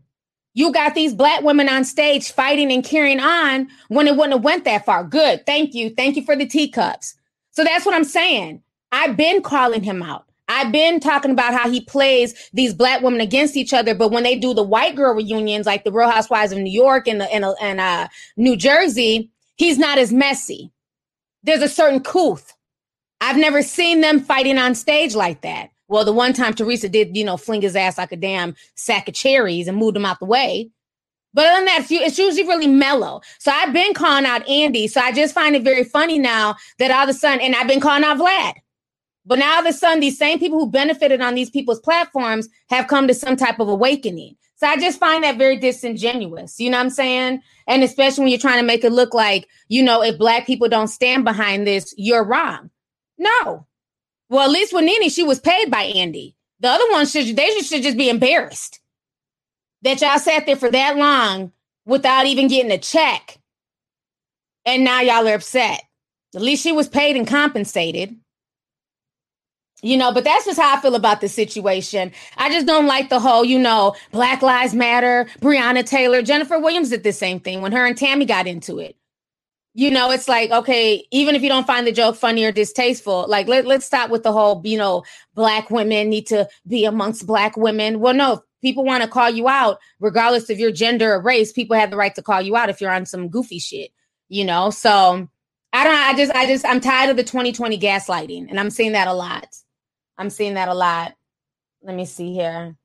You got these black women on stage fighting and carrying on when it wouldn't have went that far. Good. Thank you. Thank you for the teacups. So that's what I'm saying. I've been calling him out. I've been talking about how he plays these black women against each other, but when they do the white girl reunions, like the Real Housewives of New York and the and, and uh, New Jersey, he's not as messy. There's a certain couth. I've never seen them fighting on stage like that. Well, the one time Teresa did, you know, fling his ass like a damn sack of cherries and moved him out the way. But other than that, it's usually really mellow. So I've been calling out Andy. So I just find it very funny now that all of a sudden, and I've been calling out Vlad. But now all of a sudden, these same people who benefited on these people's platforms have come to some type of awakening. So I just find that very disingenuous. You know what I'm saying? And especially when you're trying to make it look like, you know, if black people don't stand behind this, you're wrong. No. Well, at least with Nene, she was paid by Andy. The other ones should they should just be embarrassed that y'all sat there for that long without even getting a check. And now y'all are upset. At least she was paid and compensated. You know, but that's just how I feel about the situation. I just don't like the whole, you know, Black Lives Matter, Breonna Taylor, Jennifer Williams did the same thing when her and Tammy got into it. You know, it's like, okay, even if you don't find the joke funny or distasteful, like let, let's stop with the whole, you know, black women need to be amongst black women. Well, no, people want to call you out, regardless of your gender or race, people have the right to call you out if you're on some goofy shit, you know? So I don't I just I just I'm tired of the 2020 gaslighting and I'm seeing that a lot. I'm seeing that a lot. Let me see here.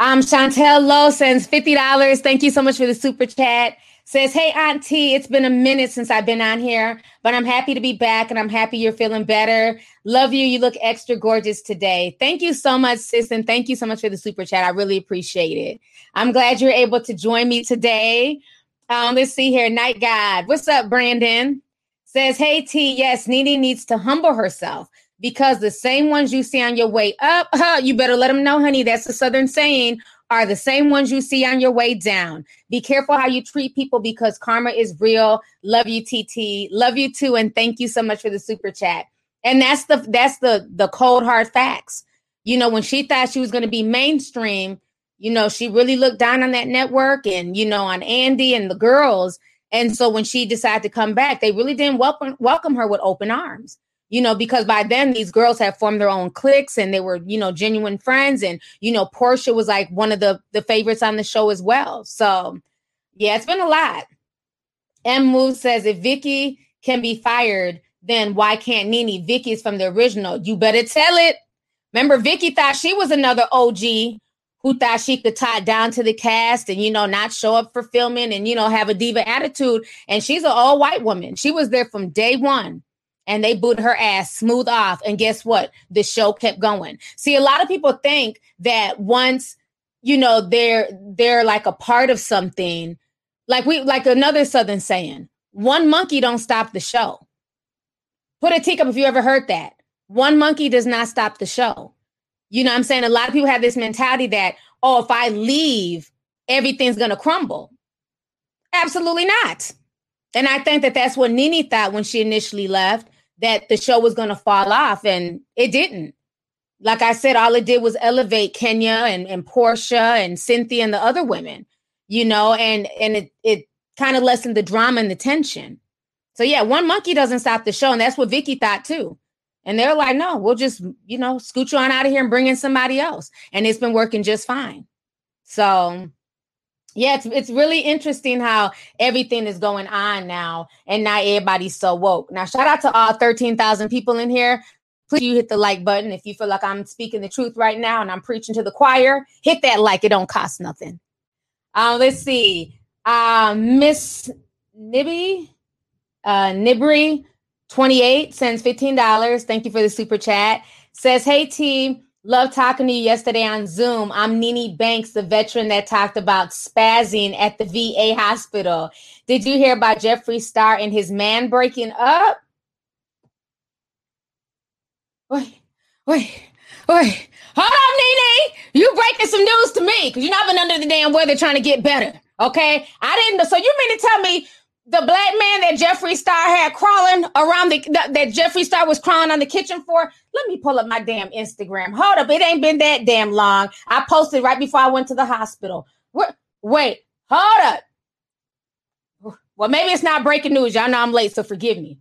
Um Chantel Lowe sends $50. Thank you so much for the super chat says, Hey, Auntie, it's been a minute since I've been on here, but I'm happy to be back and I'm happy you're feeling better. Love you. You look extra gorgeous today. Thank you so much, sis. And thank you so much for the super chat. I really appreciate it. I'm glad you're able to join me today. Um, let's see here. Night God. What's up, Brandon? Says, Hey, T, yes, Nene needs to humble herself because the same ones you see on your way up, huh, you better let them know, honey. That's a Southern saying are the same ones you see on your way down. Be careful how you treat people because karma is real. Love you, TT. Love you too. And thank you so much for the super chat. And that's the that's the the cold hard facts. You know, when she thought she was going to be mainstream, you know, she really looked down on that network and you know on Andy and the girls. And so when she decided to come back, they really didn't welcome welcome her with open arms you know, because by then these girls had formed their own cliques and they were, you know, genuine friends. And, you know, Porsha was like one of the, the favorites on the show as well. So yeah, it's been a lot. M Move says if Vicki can be fired, then why can't Nene? Vicki's from the original. You better tell it. Remember, Vicki thought she was another OG who thought she could tie down to the cast and you know not show up for filming and you know have a diva attitude. And she's an all white woman. She was there from day one and they booed her ass smooth off. And guess what? The show kept going. See, a lot of people think that once you know they're they're like a part of something, like we like another southern saying, one monkey don't stop the show. Put a teacup if you ever heard that. One monkey does not stop the show. You know I'm saying? A lot of people have this mentality that, oh, if I leave, everything's going to crumble. Absolutely not. And I think that that's what Nene thought when she initially left that the show was going to fall off, and it didn't. Like I said, all it did was elevate Kenya and, and Porsha and Cynthia and the other women, you know, and and it it kind of lessened the drama and the tension. So yeah, one monkey doesn't stop the show, and that's what Vicki thought too. And they're like, no, we'll just you know scoot you on out of here and bring in somebody else, and it's been working just fine. So yeah, it's it's really interesting how everything is going on now, and now everybody's so woke. Now, shout out to all thirteen thousand people in here. Please, you hit the like button if you feel like I'm speaking the truth right now and I'm preaching to the choir. Hit that like; it don't cost nothing. Uh, let's see, uh, Miss Nibby, uh, Nibri, twenty eight sends fifteen dollars. Thank you for the super chat. Says, "Hey team." Love talking to you yesterday on Zoom. I'm Nene Banks, the veteran that talked about spazzing at the VA hospital. Did you hear about Jeffree Star and his man breaking up? Wait, wait, wait. Hold on, Nene. You breaking some news to me because you've not been under the damn weather trying to get better. Okay. I didn't know. So you mean to tell me the black man that Jeffree Star had crawling around the that, Jeffree Star was crawling on the kitchen for. Let me pull up my damn Instagram. Hold up, it ain't been that damn long. I posted right before I went to the hospital. What? Wait, hold up. Well, maybe it's not breaking news. Y'all know I'm late, so forgive me.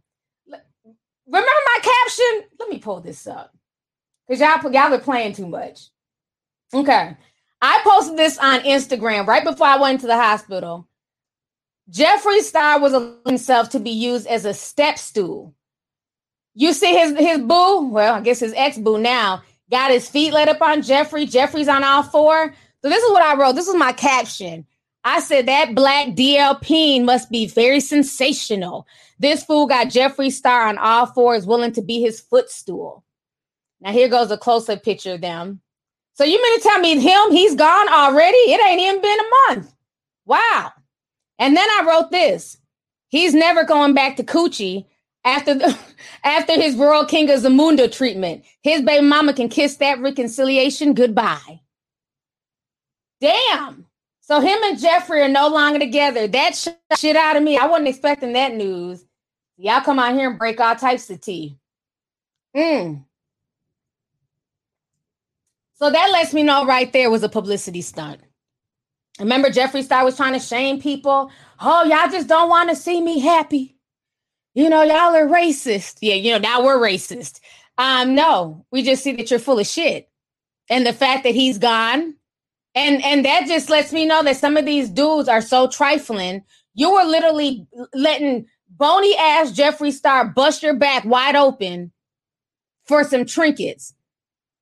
Remember my caption? Let me pull this up because y'all y'all are playing too much. Okay, I posted this on Instagram right before I went to the hospital. Jeffree Star was himself to be used as a step stool. You see his his boo, well, I guess his ex boo now got his feet laid up on Jeffree. Jeffree's on all four. So this is what I wrote. This is my caption. I said that black DLP must be very sensational. This fool got Jeffree Star on all fours, willing to be his footstool. Now here goes a close-up picture of them. So you mean to tell me him? He's gone already? It ain't even been a month. Wow. And then I wrote this. He's never going back to Coochie after the, after his Royal King of Zamunda treatment. His baby mama can kiss that reconciliation goodbye. Damn. So him and Jeffree are no longer together. That sh- shit out of me. I wasn't expecting that news. Y'all come out here and break all types of tea. Mm. So that lets me know right there was a publicity stunt. Remember, Jeffree Star was trying to shame people. Oh, y'all just don't want to see me happy. You know, y'all are racist. Yeah, you know, now we're racist. Um, no, we just see that you're full of shit. And the fact that he's gone, and and that just lets me know that some of these dudes are so trifling. You were literally letting bony ass Jeffree Star bust your back wide open for some trinkets.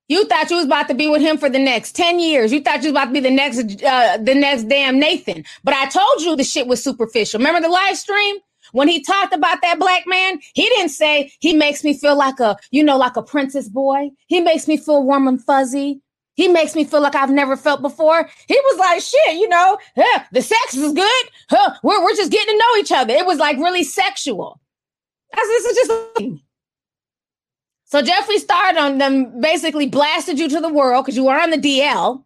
You thought you was about to be with him for the next 10 years. You thought you was about to be the next uh, the next damn Nathan. But I told you the shit was superficial. Remember the live stream? When he talked about that black man, he didn't say he makes me feel like a, you know, like a princess boy. He makes me feel warm and fuzzy. He makes me feel like I've never felt before. He was like, shit, you know, huh, the sex is good. Huh, we're, we're just getting to know each other. It was like really sexual. This is just so Jeffree started on them, basically blasted you to the world because you were on the DL.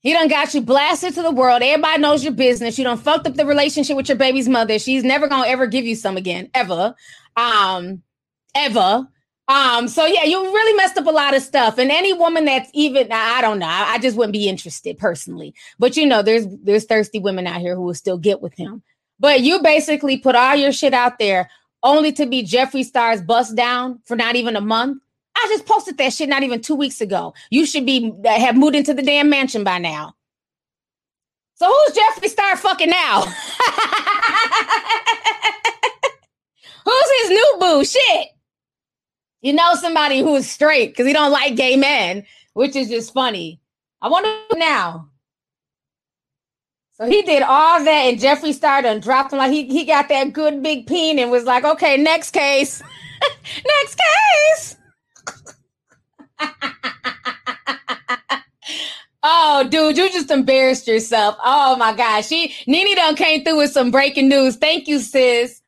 He done got you blasted to the world. Everybody knows your business. You done fucked up the relationship with your baby's mother. She's never gonna ever give you some again, ever. Um, ever. Um, so yeah, you really messed up a lot of stuff. And any woman that's even I don't know, I just wouldn't be interested personally. But you know, there's there's thirsty women out here who will still get with him. But you basically put all your shit out there only to be Jeffree Star's bust down for not even a month. I just posted that shit not even two weeks ago. You should be have moved into the damn mansion by now. So who's Jeffree Star fucking now? who's his new boo? Shit. You know somebody who is straight because he don't like gay men, which is just funny. I wonder now. So he did all that, and Jeffree started and dropped him like he, he got that good big peen and was like, okay, next case. next case. oh, dude, you just embarrassed yourself. Oh my gosh. She Nene done came through with some breaking news. Thank you, sis.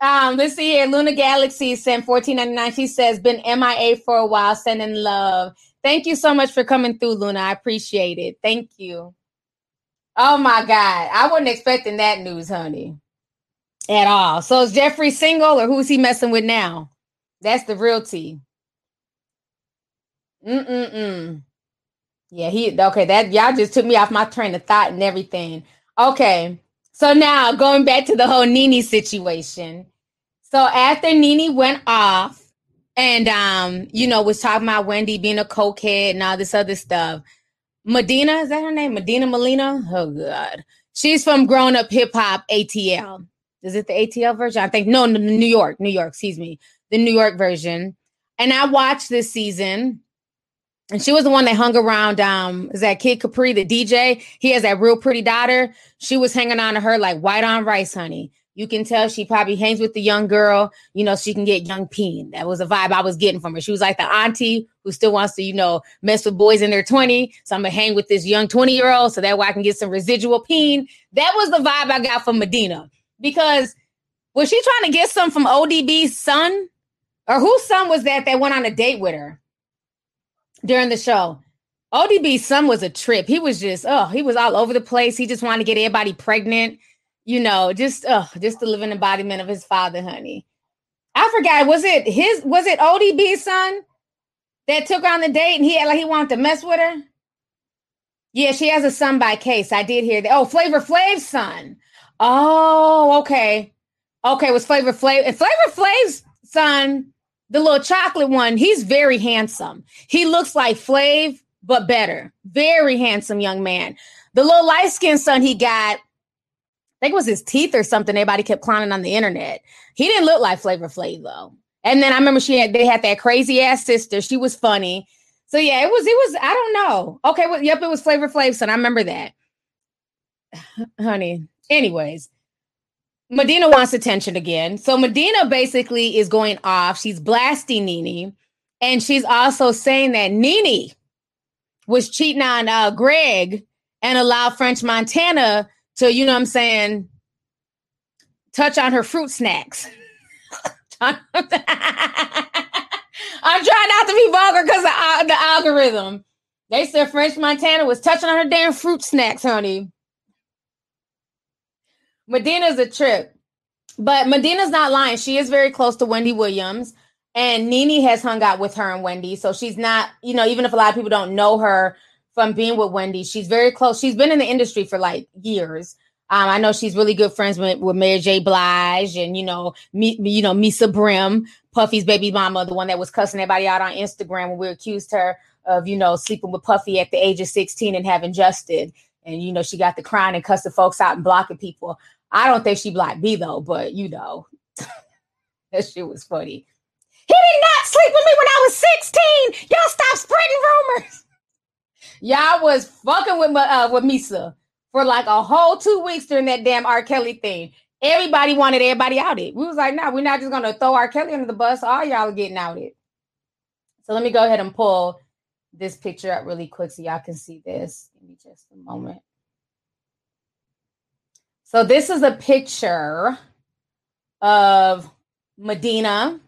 Um, let's see here. Luna Galaxy sent 14.99. She says, been MIA for a while, sending love. Thank you so much for coming through, Luna. I appreciate it. Thank you. Oh my God. I wasn't expecting that news, honey. At all. So is Jeffree single or who's he messing with now? That's the real tea. Mm-mm-mm. Yeah, he okay. That y'all just took me off my train of thought and everything. Okay. So now going back to the whole Nene situation. So after Nene went off and um, you know, was talking about Wendy being a cokehead and all this other stuff. Medina, is that her name? Medina Molina? Oh God. She's from Grown Up Hip Hop ATL. Is it the ATL version? I think no, New York, New York, excuse me. The New York version. And I watched this season. And she was the one that hung around um is that kid Capri, the DJ. He has that real pretty daughter. She was hanging on to her like white on rice, honey. You can tell she probably hangs with the young girl, you know, she can get young peen. That was a vibe I was getting from her. She was like the auntie who still wants to, you know, mess with boys in their 20. So I'm gonna hang with this young 20 year old so that way I can get some residual peen. That was the vibe I got from Medina. Because was she trying to get some from ODB's son? Or whose son was that that went on a date with her during the show? ODB's son was a trip. He was just, oh, he was all over the place. He just wanted to get everybody pregnant you know, just uh, just the living embodiment of his father, honey. I forgot. Was it his? Was it ODB's son that took on the date and he had like he wanted to mess with her? Yeah, she has a son by case. I did hear that. Oh, Flavor Flav's son. Oh, okay. Okay, was Flavor Flav and Flavor Flav's son, the little chocolate one, he's very handsome. He looks like Flav, but better. Very handsome young man. The little light-skinned son he got, I think it was his teeth or something. Everybody kept clowning on the internet. He didn't look like Flavor Flav though. And then I remember she had they had that crazy ass sister. She was funny. So yeah, it was it was I don't know. Okay, well, yep, it was Flavor Flav son. I remember that. Honey. Anyways, Medina wants attention again. So Medina basically is going off. She's blasting Nene. And she's also saying that Nene was cheating on uh, Greg and allowed French Montana to, you know what I'm saying, touch on her fruit snacks. I'm trying not to be vulgar because of the algorithm. They said French Montana was touching on her damn fruit snacks, honey. Medina's a trip. But Medina's not lying. She is very close to Wendy Williams. And Nene has hung out with her and Wendy. So she's not, you know, even if a lot of people don't know her from being with Wendy, she's very close. She's been in the industry for like years. Um, I know she's really good friends with, with Mary J. Blige and you know, me, you know, Misa Brim, Puffy's baby mama, the one that was cussing everybody out on Instagram when we accused her of, you know, sleeping with Puffy at the age of 16 and having Justin. And you know, she got the crying and cussing folks out and blocking people. I don't think she blocked me though, but you know, that shit was funny. He did not sleep with me when I was 16. Y'all stop spreading rumors. Y'all was fucking with uh, with Misa for like a whole two weeks during that damn R. Kelly thing. Everybody wanted everybody outed. We was like, no, nah, we're not just gonna throw R. Kelly under the bus. All y'all are getting outed. So let me go ahead and pull this picture up really quick so y'all can see this. Give me just a moment. So this is a picture of Medina,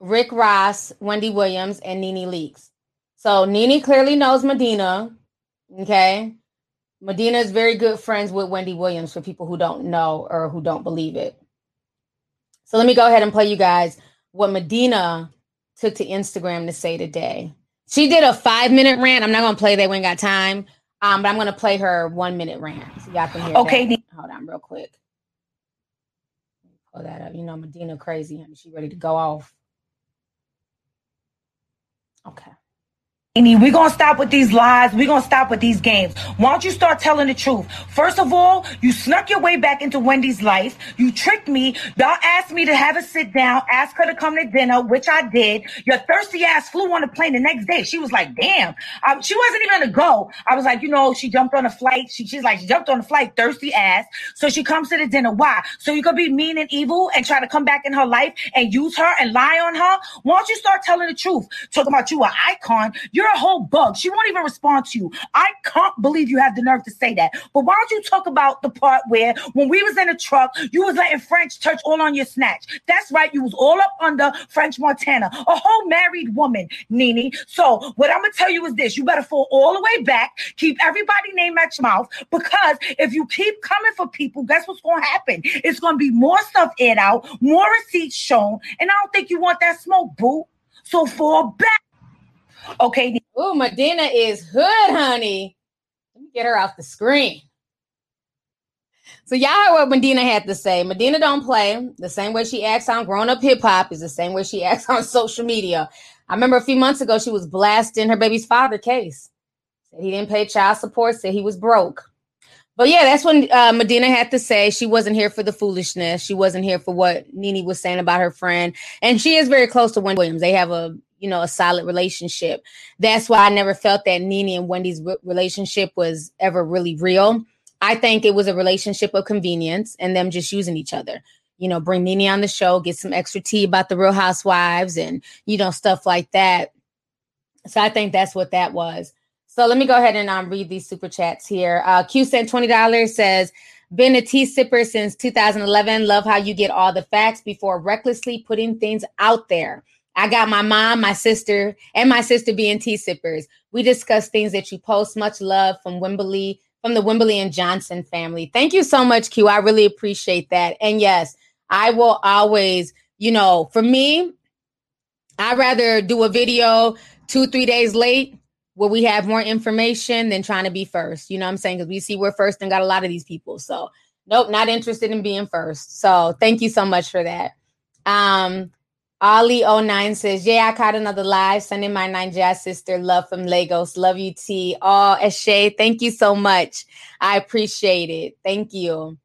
Rick Ross, Wendy Williams, and Nene Leakes. So Nene clearly knows Medina. Okay. Medina is very good friends with Wendy Williams for people who don't know or who don't believe it. So let me go ahead and play you guys what Medina took to Instagram to say today. She did a five minute rant. I'm not going to play that. We ain't got time. Um, but I'm gonna play her one minute rant so y'all can hear. Okay, that. hold on, real quick. Pull that up. You know, Medina crazy, honey. She ready to go off. Okay. We're going to stop with these lies. We're going to stop with these games. Why don't you start telling the truth? First of all, you snuck your way back into Wendy's life. You tricked me. Y'all asked me to have a sit down, ask her to come to dinner, which I did. Your thirsty ass flew on a plane the next day. She was like, damn. She wasn't even going to go. I was like, you know, she jumped on a flight. She, she's like, she jumped on a flight, thirsty ass. So she comes to the dinner. Why? So you could be mean and evil and try to come back in her life and use her and lie on her? Why don't you start telling the truth? Talking about you an icon. You're you're a whole bug. She won't even respond to you. I can't believe you have the nerve to say that. But why don't you talk about the part where when we was in a truck, you was letting French touch all on your snatch. That's right. You was all up under French Montana, a whole married woman, Nene. So what I'm gonna tell you is this: you better fall all the way back, keep everybody name at your mouth, because if you keep coming for people, guess what's gonna happen? It's gonna be more stuff aired out, more receipts shown, and I don't think you want that smoke, boo. So fall back. Okay. Oh, Medina is hood, honey. Let me get her off the screen. So y'all heard what Medina had to say. Medina don't play. The same way she acts on grown up hip hop is the same way she acts on social media. I remember a few months ago she was blasting her baby's father case. Said he didn't pay child support. Said he was broke. But yeah, that's when uh, Medina had to say she wasn't here for the foolishness. She wasn't here for what Nene was saying about her friend. And she is very close to Wendy Williams. They have a you know a solid relationship. That's why I never felt that Nene and Wendy's re- relationship was ever really real. I think it was a relationship of convenience and them just using each other. You know, bring Nene on the show, get some extra tea about the Real Housewives and you know stuff like that. So I think that's what that was. So let me go ahead and um, read these super chats here. Uh, Q sent twenty dollars. Says been a tea sipper since 2011. Love how you get all the facts before recklessly putting things out there. I got my mom, my sister, and my sister being tea sippers. We discuss things that you post. Much love from Wimberly, from the Wimberly and Johnson family. Thank you so much, Q. I really appreciate that. And yes, I will always, you know, for me, I'd rather do a video two, three days late where we have more information than trying to be first. You know what I'm saying? Because we see we're first and got a lot of these people. So nope, not interested in being first. So thank you so much for that. Um Ollie09 says, Yeah, I caught another live. Sending my Naija sister love from Lagos. Love you, T. Oh, Eshe, thank you so much. I appreciate it. Thank you.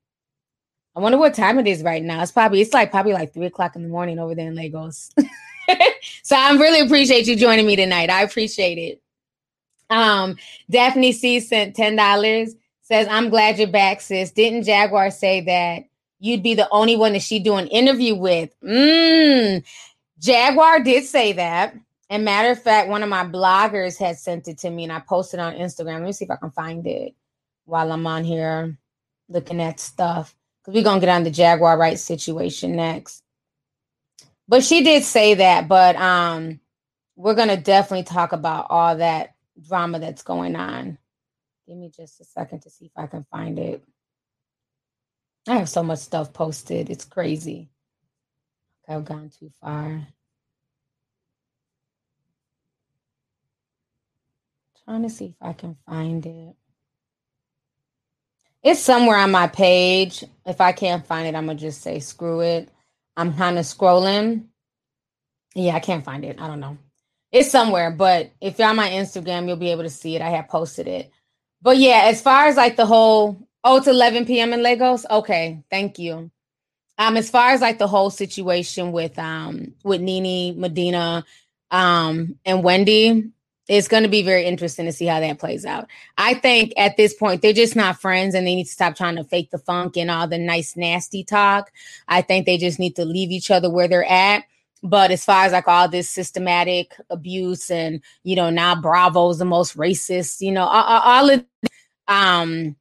I wonder what time it is right now. It's probably it's like probably like three o'clock in the morning over there in Lagos. so I really appreciate you joining me tonight. I appreciate it. Um, Daphne C sent ten dollars. Says, "I'm glad you're back, sis. Didn't Jaguar say that you'd be the only one that she'd do an interview with?" Mmm. Jaguar did say that. And matter of fact, one of my bloggers had sent it to me, and I posted on Instagram. Let me see if I can find it while I'm on here looking at stuff because we're gonna get on the Jaguar Wright situation next. But she did say that, but um, we're gonna definitely talk about all that drama that's going on. Give me just a second to see if I can find it. I have so much stuff posted. It's crazy. I've gone too far. Trying to see if I can find it. It's somewhere on my page. If I can't find it, I'm gonna just say screw it. I'm kind of scrolling. Yeah, I can't find it. I don't know. It's somewhere, but if you're on my Instagram, you'll be able to see it. I have posted it. But yeah, as far as like the whole oh, it's 11 p.m. in Lagos. Okay, thank you. Um, as far as like the whole situation with um with Nene Medina um and Wendy, it's going to be very interesting to see how that plays out. I think at this point they're just not friends and they need to stop trying to fake the funk and all the nice nasty talk. I think they just need to leave each other where they're at. But as far as like all this systematic abuse and you know now Bravo's the most racist, you know all, all of um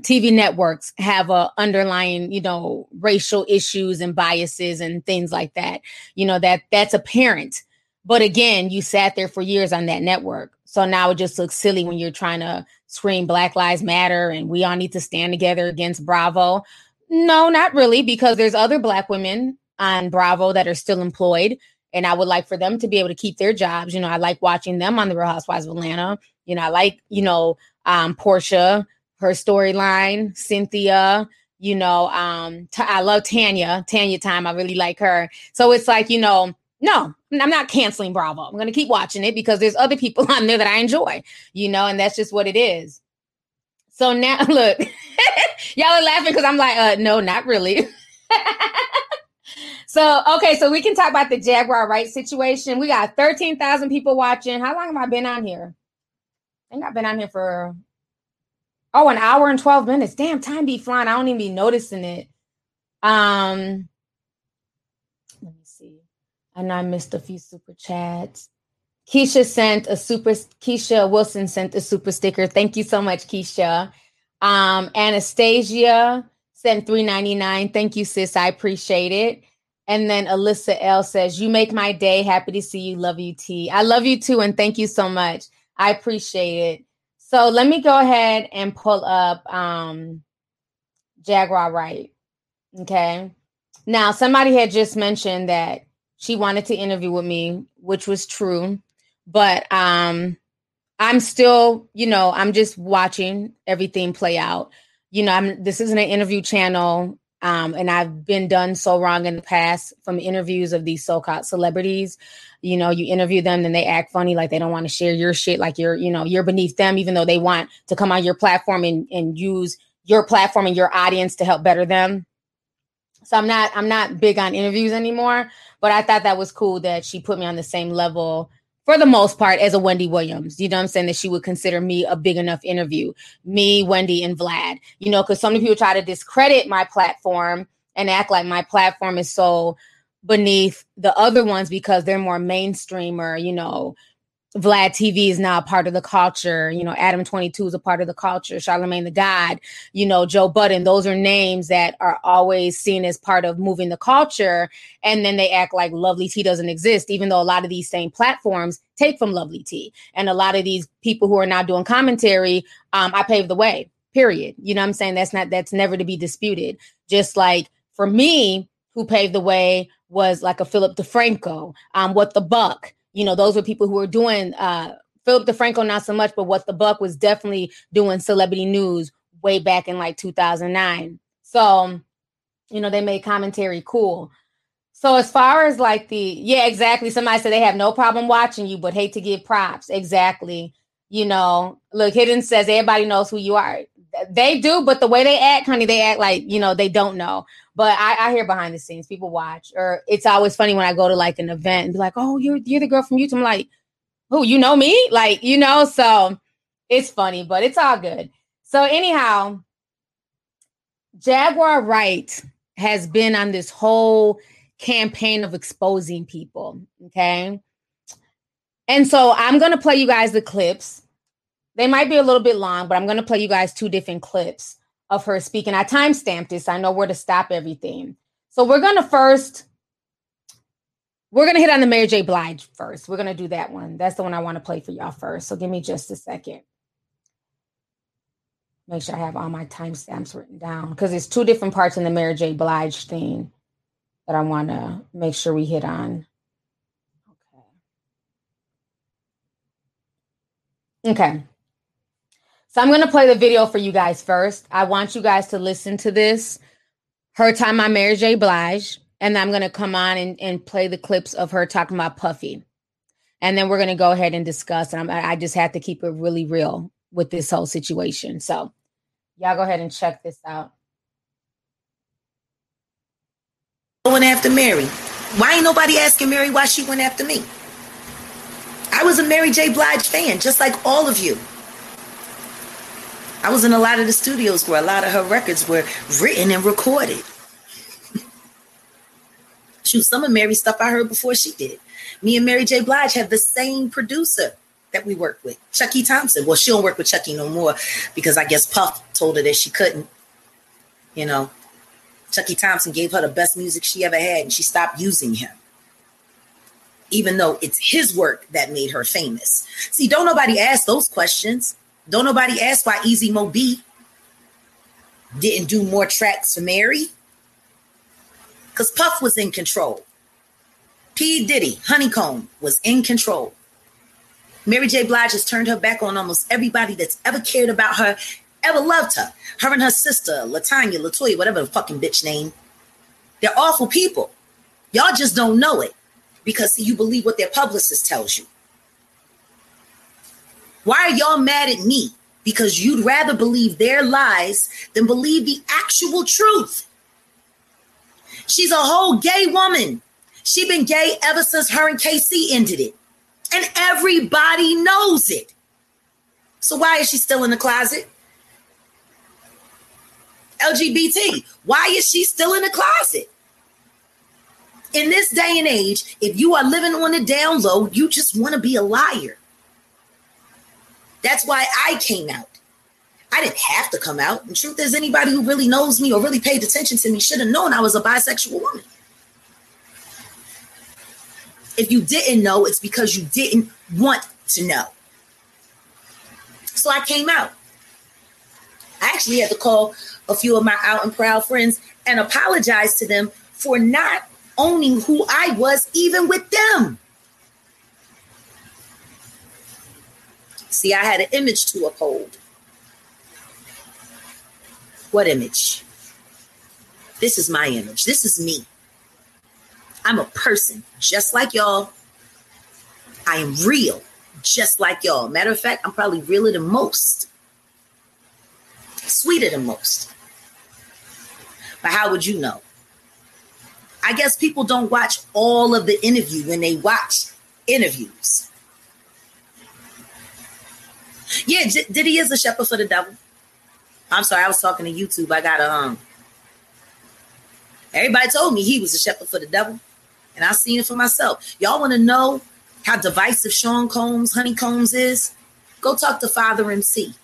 TV networks have a underlying, you know, racial issues and biases and things like that. You know that that's apparent. But again, you sat there for years on that network. So now it just looks silly when you're trying to scream Black Lives Matter and we all need to stand together against Bravo. No, not really, because there's other Black women on Bravo that are still employed. And I would like for them to be able to keep their jobs. You know, I like watching them on the Real Housewives of Atlanta. You know, I like, you know, um, Porsha, her storyline, Cynthia, you know, um, t- I love Tanya, Tanya time. I really like her. So it's like, you know, no, I'm not canceling Bravo. I'm going to keep watching it because there's other people on there that I enjoy, you know, and that's just what it is. So now, look, y'all are laughing because I'm like, uh, no, not really. so, okay, so we can talk about the Jaguar Wright situation. We got 13,000 people watching. How long have I been on here? I think I've been on here for, oh, an hour and 12 minutes. Damn, time be flying. I don't even be noticing it. Um, let me see. and I missed a few super chats. Keisha sent a super Keisha Wilson sent a super sticker. Thank you so much, Keisha. Um, Anastasia sent 399. Thank you, sis. I appreciate it. And then Alyssa L says, You make my day. Happy to see you. Love you, T. I love you too, and thank you so much. I appreciate it. So let me go ahead and pull up um Jaguar Wright. Okay. Now, somebody had just mentioned that she wanted to interview with me, which was true. But um I'm still, you know, I'm just watching everything play out. You know, I'm this isn't an interview channel. Um, and I've been done so wrong in the past from interviews of these so-called celebrities. You know, you interview them, then they act funny, like they don't want to share your shit, like you're, you know, you're beneath them, even though they want to come on your platform and, and use your platform and your audience to help better them. So I'm not I'm not big on interviews anymore, but I thought that was cool that she put me on the same level for the most part as a Wendy Williams. You know I'm saying? That she would consider me a big enough interview. Me, Wendy, and Vlad. You know, because so many people try to discredit my platform and act like my platform is so beneath the other ones because they're more mainstream or, you know, Vlad TV is now a part of the culture. You know, Adam 22 is a part of the culture. Charlemagne the God, you know, Joe Budden. Those are names that are always seen as part of moving the culture. And then they act like Lovely T doesn't exist, even though a lot of these same platforms take from Lovely T. And a lot of these people who are now doing commentary, um, I paved the way, period. You know I'm saying? That's not, that's never to be disputed. Just like for me, who paved the way was like a Philip DeFranco, um, What the Buck you know, those were people who were doing uh Philip DeFranco not so much, but what the Buck was definitely doing celebrity news way back in like 2009. So, you know, they made commentary cool. So as far as like the yeah, exactly. Somebody said they have no problem watching you, but hate to give props. Exactly. You know, look, Hidden says everybody knows who you are. They do, but the way they act, honey, they act like you know they don't know. But I, I hear behind the scenes, people watch, or it's always funny when I go to like an event and be like, "Oh, you're you're the girl from YouTube." I'm like, "Who? You know me?" Like, you know. So it's funny, but it's all good. So anyhow, Jaguar Wright has been on this whole campaign of exposing people. Okay. And so I'm going to play you guys the clips. They might be a little bit long, but I'm going to play you guys two different clips of her speaking. I time stamped this. I know where to stop everything. So we're gonna first, we're gonna hit on the Mary J. Blige first. We're gonna do that one. That's the one I want to play for y'all first. So give me just a second. Make sure I have all my timestamps written down because it's two different parts in the Mary J. Blige thing that I want to make sure we hit on. Okay. Okay. So I'm going to play the video for you guys first. I want you guys to listen to this. Her time on Mary J. Blige. And I'm going to come on and, and play the clips of her talking about Puffy. And then we're going to go ahead and discuss. And I'm, I just had to keep it really real with this whole situation. So y'all go ahead and check this out. Going after Mary. Why ain't nobody asking Mary why she went after me? I was a Mary J. Blige fan, just like all of you. I was in a lot of the studios where a lot of her records were written and recorded. Shoot, some of Mary's stuff I heard before she did. Me and Mary J. Blige have the same producer that we work with, Chucky Thompson. Well, she don't work with Chucky no more because I guess Puff told her that she couldn't. You know, Chucky Thompson gave her the best music she ever had and she stopped using him. Even though it's his work that made her famous. See, don't nobody ask those questions. Don't nobody ask why Easy Mo Bee didn't do more tracks for Mary. Because Puff was in control. P. Diddy, Honeycomb, was in control. Mary J. Blige has turned her back on almost everybody that's ever cared about her, ever loved her. Her and her sister, Latanya, Latoya, whatever the fucking bitch name. They're awful people. Y'all just don't know it because see, you believe what their publicist tells you. Why are y'all mad at me? Because you'd rather believe their lies than believe the actual truth. She's a whole gay woman. She been gay ever since her and K-Ci ended it. And everybody knows it. So why is she still in the closet? LGBT, why is she still in the closet? In this day and age, if you are living on the down low, you just want to be a liar. That's why I came out. I didn't have to come out. The truth is, anybody who really knows me or really paid attention to me should have known I was a bisexual woman. If you didn't know, it's because you didn't want to know. So I came out. I actually had to call a few of my out and proud friends and apologize to them for not owning who I was, even with them. See, I had an image to uphold. What image? This is my image. This is me. I'm a person just like y'all. I am real just like y'all. Matter of fact, I'm probably realer than most, sweeter than most. But how would you know? I guess people don't watch all of the interview when they watch interviews. Yeah, J- Diddy is a shepherd for the devil. I'm sorry, I was talking to YouTube. I got a um. Everybody told me he was a shepherd for the devil, and I seen it for myself. Y'all want to know how divisive Sean Combs, Honey Combs is, go talk to Father MC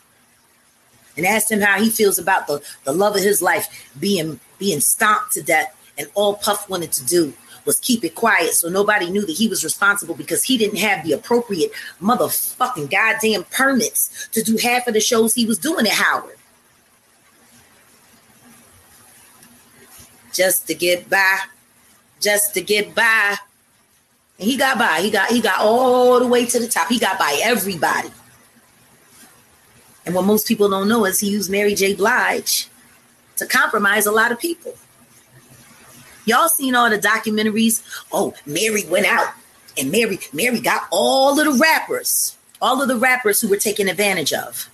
and ask him how he feels about the, the love of his life being being stomped to death. And all Puff wanted to do was keep it quiet so nobody knew that he was responsible because he didn't have the appropriate motherfucking goddamn permits to do half of the shows he was doing at Howard. Just to get by, just to get by. And he got by. He got he got all the way to the top. He got by everybody. And what most people don't know is he used Mary J. Blige to compromise a lot of people. Y'all seen all the documentaries? Oh, Mary went out and Mary Mary got all of the rappers, all of the rappers who were taken advantage of.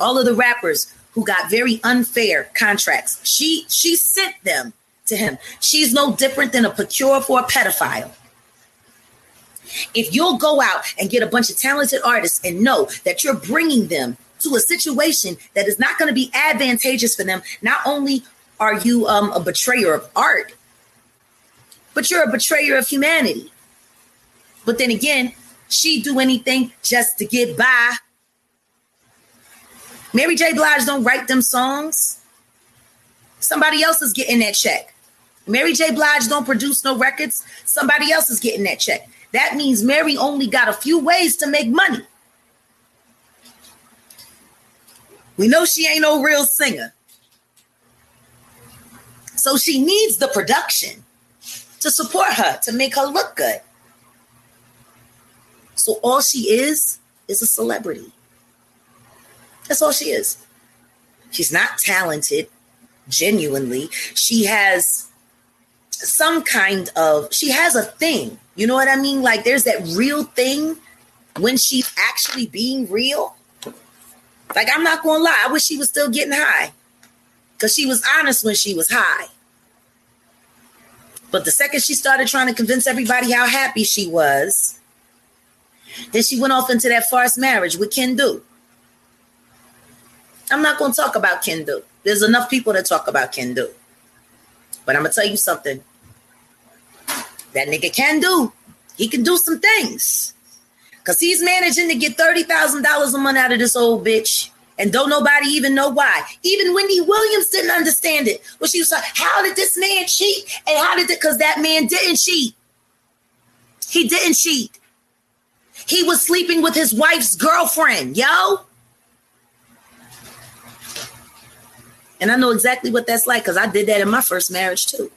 All of the rappers who got very unfair contracts. She she sent them to him. She's no different than a procure for a pedophile. If you'll go out and get a bunch of talented artists and know that you're bringing them to a situation that is not going to be advantageous for them, not only are you um, a betrayer of art, but you're a betrayer of humanity. But then again, she do anything just to get by. Mary J. Blige don't write them songs. Somebody else is getting that check. Mary J. Blige don't produce no records. Somebody else is getting that check. That means Mary only got a few ways to make money. We know she ain't no real singer. So she needs the production to support her, to make her look good. So all she is is a celebrity. That's all she is. She's not talented, genuinely. She has some kind of, she has a thing. You know what I mean? Like there's that real thing when she's actually being real. Like I'm not gonna lie, I wish she was still getting high. Because she was honest when she was high. But the second she started trying to convince everybody how happy she was, then she went off into that farce marriage with Kendu. I'm not going to talk about Kendu. There's enough people to talk about Kendu. But I'm going to tell you something. That nigga can do. He can do some things. Because he's managing to get $30,000 a month out of this old bitch. And don't nobody even know why. Even Wendy Williams didn't understand it. Well, she was like, how did this man cheat? And how did it? Because that man didn't cheat. He didn't cheat. He was sleeping with his wife's girlfriend, yo. And I know exactly what that's like because I did that in my first marriage too.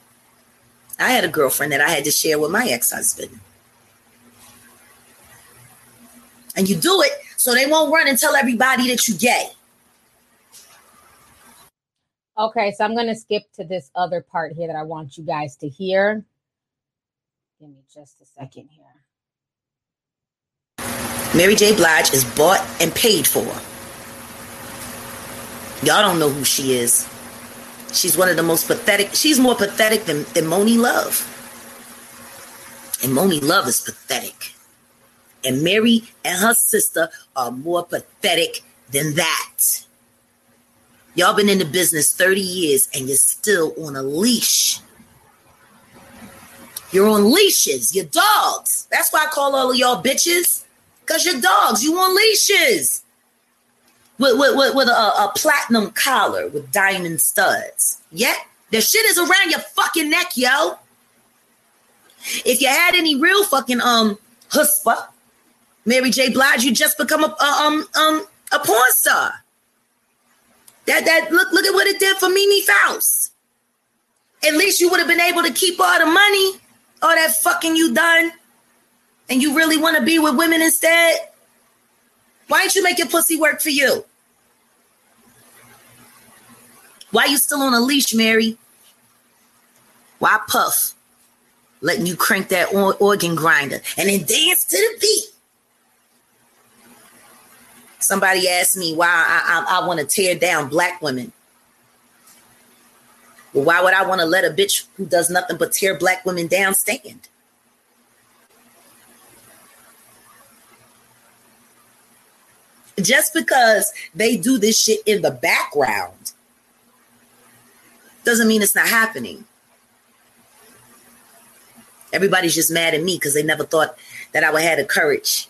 I had a girlfriend that I had to share with my ex husband. And you do it so they won't run and tell everybody that you're gay. Okay, so I'm going to skip to this other part here that I want you guys to hear. Give me just a second here. Mary J. Blige is bought and paid for. Y'all don't know who she is. She's one of the most pathetic. She's more pathetic than, than Monie Love. And Monie Love is pathetic. And Mary and her sister are more pathetic than that. Y'all been in the business 30 years and you're still on a leash. You're on leashes. You're dogs. That's why I call all of y'all bitches. Because you're dogs. You on leashes with, with, with, with a, a, platinum collar with diamond studs. Yeah, the shit is around your fucking neck, yo. If you had any real fucking um chutzpah, Mary J. Blige, you just become a, um um a porn star. That that look look at what it did for Mimi Faust. At least you would have been able to keep all the money, all that fucking you done, and you really want to be with women instead. Why don't you make your pussy work for you? Why you still on a leash, Mary? Why puff? Letting you crank that organ grinder and then dance to the beat. Somebody asked me why I, I, I want to tear down black women. Well, why would I want to let a bitch who does nothing but tear black women down stand? just because they do this shit in the background doesn't mean it's not happening. Everybody's just mad at me because they never thought that I would have the courage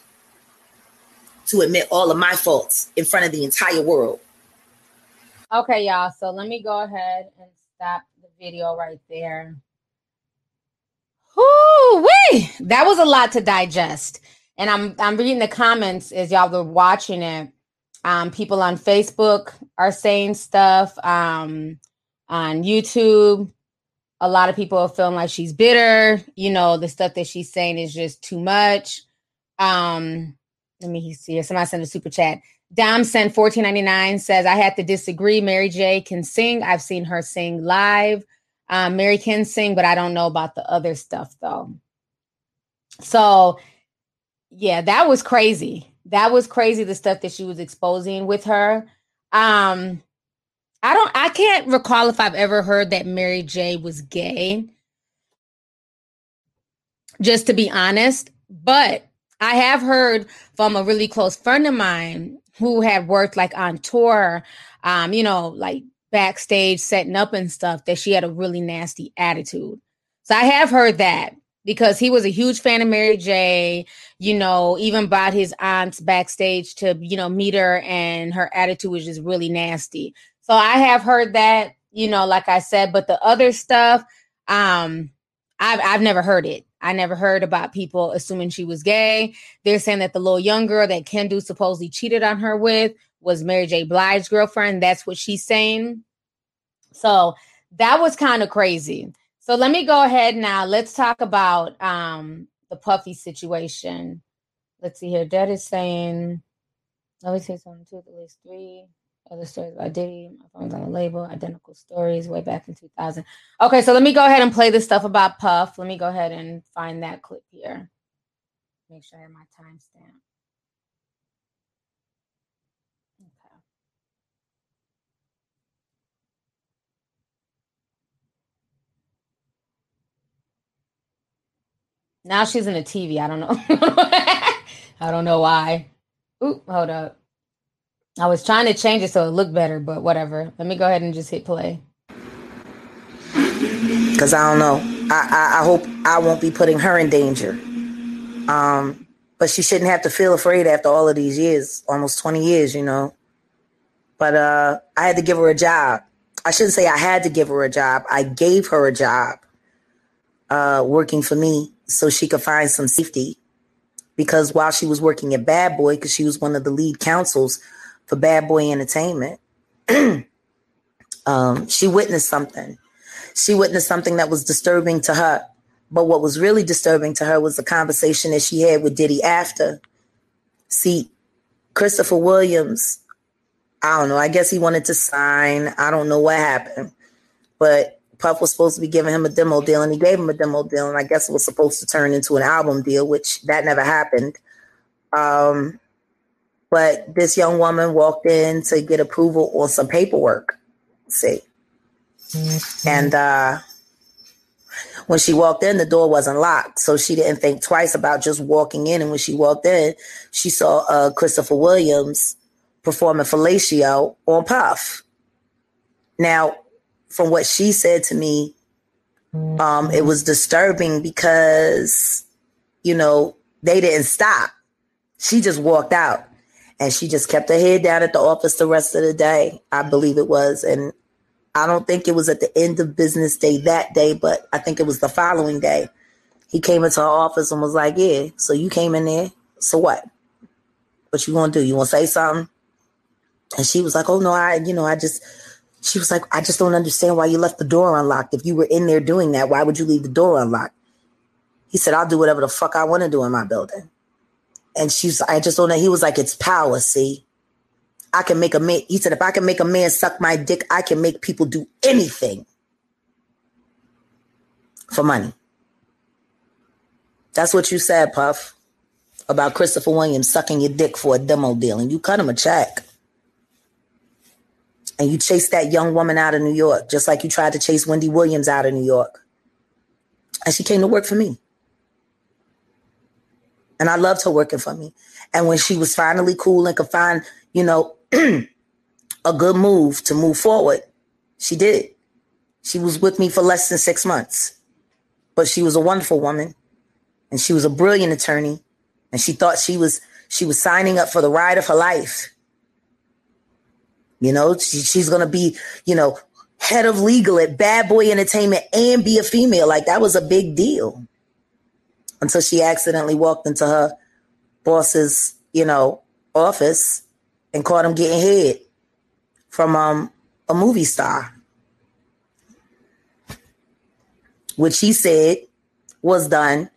to admit all of my faults in front of the entire world. Okay, y'all. So let me go ahead and stop the video right there. Whoo wee! That was a lot to digest. And I'm I'm reading the comments as y'all were watching it. Um, people on Facebook are saying stuff. Um, on YouTube, a lot of people are feeling like she's bitter. You know, the stuff that she's saying is just too much. Um, let me see. Somebody sent a super chat. Dom sent 1499 says, I had to disagree. Mary J can sing. I've seen her sing live. Um, Mary can sing, but I don't know about the other stuff though. So, yeah, that was crazy. That was crazy. The stuff that she was exposing with her. Um, I don't. I can't recall if I've ever heard that Mary J was gay. Just to be honest, but I have heard from a really close friend of mine who had worked like on tour, um, you know, like backstage setting up and stuff, that she had a really nasty attitude. So I have heard that because he was a huge fan of Mary J, you know, even brought his aunts backstage to, you know, meet her and her attitude was just really nasty. So I have heard that, you know, like I said, but the other stuff, um, I've I've never heard it. I never heard about people assuming she was gay. They're saying that the little young girl that Kendu supposedly cheated on her with was Mary J. Blige's girlfriend. That's what she's saying. So that was kind of crazy. So let me go ahead now. Let's talk about um the Puffy situation. Let's see here. Dad is saying, let me say something too. At least three other stories about Diddy. My phone was on the label. Identical stories way back in 2000. Okay, so let me go ahead and play the stuff about Puff. Let me go ahead and find that clip here. Make sure I have my timestamp. Now she's in a TV. I don't know. I don't know why. Oop, hold up. I was trying to change it so it looked better, but whatever. Let me go ahead and just hit play. Cause I don't know. I, I, I hope I won't be putting her in danger. Um, but she shouldn't have to feel afraid after all of these years, almost 20 years, you know. But uh, I had to give her a job. I shouldn't say I had to give her a job. I gave her a job uh, working for me so she could find some safety. Because while she was working at Bad Boy, because she was one of the lead counsels for Bad Boy Entertainment, um, she witnessed something. She witnessed something that was disturbing to her. But what was really disturbing to her was the conversation that she had with Diddy after. See, Christopher Williams, I don't know. I guess he wanted to sign. I don't know what happened. But Puff was supposed to be giving him a demo deal, and he gave him a demo deal, and I guess it was supposed to turn into an album deal, which that never happened. Um, but this young woman walked in to get approval on some paperwork. See. And uh, when she walked in, the door wasn't locked. So she didn't think twice about just walking in. And when she walked in, she saw uh, Christopher Williams performing fellatio on Puff. Now, from what she said to me, um, it was disturbing because, you know, they didn't stop. She just walked out and she just kept her head down at the office the rest of the day. I believe it was. And I don't think it was at the end of business day that day, but I think it was the following day. He came into her office and was like, Yeah, so you came in there. So what? What you gonna do? You wanna say something? And she was like, Oh no, I, you know, I just she was like, I just don't understand why you left the door unlocked. If you were in there doing that, why would you leave the door unlocked? He said, I'll do whatever the fuck I want to do in my building. And she's, I just don't know. He was like, it's power, see? I can make a man, he said, if I can make a man suck my dick, I can make people do anything for money. That's what you said, Puff, about Christopher Williams sucking your dick for a demo deal. And you cut him a check. And you chased that young woman out of New York, just like you tried to chase Wendy Williams out of New York. And she came to work for me. And I loved her working for me. And when she was finally cool and could find, you know, a good move to move forward, she did. She was with me for less than six months. but she was a wonderful woman and she was a brilliant attorney and she thought she was she was signing up for the ride of her life. You know, she, she's to be, you know, head of legal at Bad Boy Entertainment and be a female. Like that was a big deal. Until she accidentally walked into her boss's, you know, office and caught him getting head from um a movie star. Which he said was done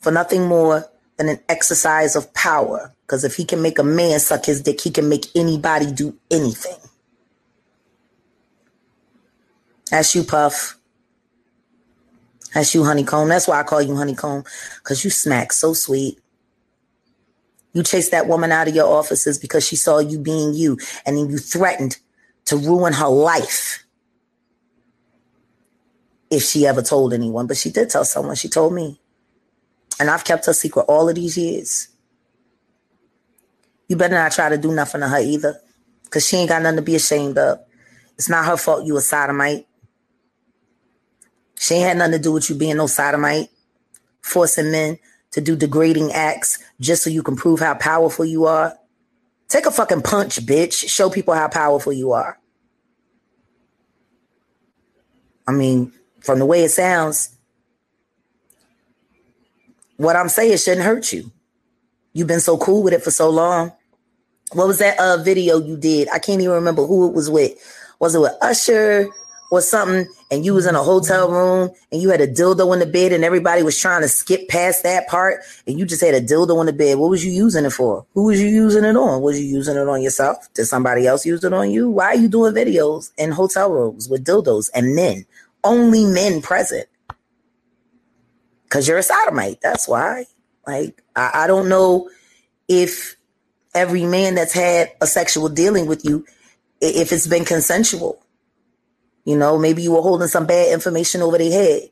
for nothing more than an exercise of power. Because if he can make a man suck his dick, he can make anybody do anything. That's you, Puff. That's you, Honeycomb. That's why I call you Honeycomb, because you smack so sweet. You chased that woman out of your offices because she saw you being you, and then you threatened to ruin her life if she ever told anyone. But she did tell someone. She told me. And I've kept her secret all of these years. You better not try to do nothing to her either, because she ain't got nothing to be ashamed of. It's not her fault you a sodomite. She ain't had nothing to do with you being no sodomite, forcing men to do degrading acts just so you can prove how powerful you are. Take a fucking punch, bitch. Show people how powerful you are. I mean, from the way it sounds, what I'm saying shouldn't hurt you. You've been so cool with it for so long. What was that uh video you did? I can't even remember who it was with. Was it with Usher? Or something and you was in a hotel mm-hmm. room and you had a dildo in the bed and everybody was trying to skip past that part and you just had a dildo in the bed. What was you using it for? Who was you using it on? Was you using it on yourself? Did somebody else use it on you? Why are you doing videos in hotel rooms with dildos and men? Only men present. Because you're a sodomite that's why. Like I, I don't know if every man that's had a sexual dealing with you if it's been consensual you know, maybe you were holding some bad information over their head.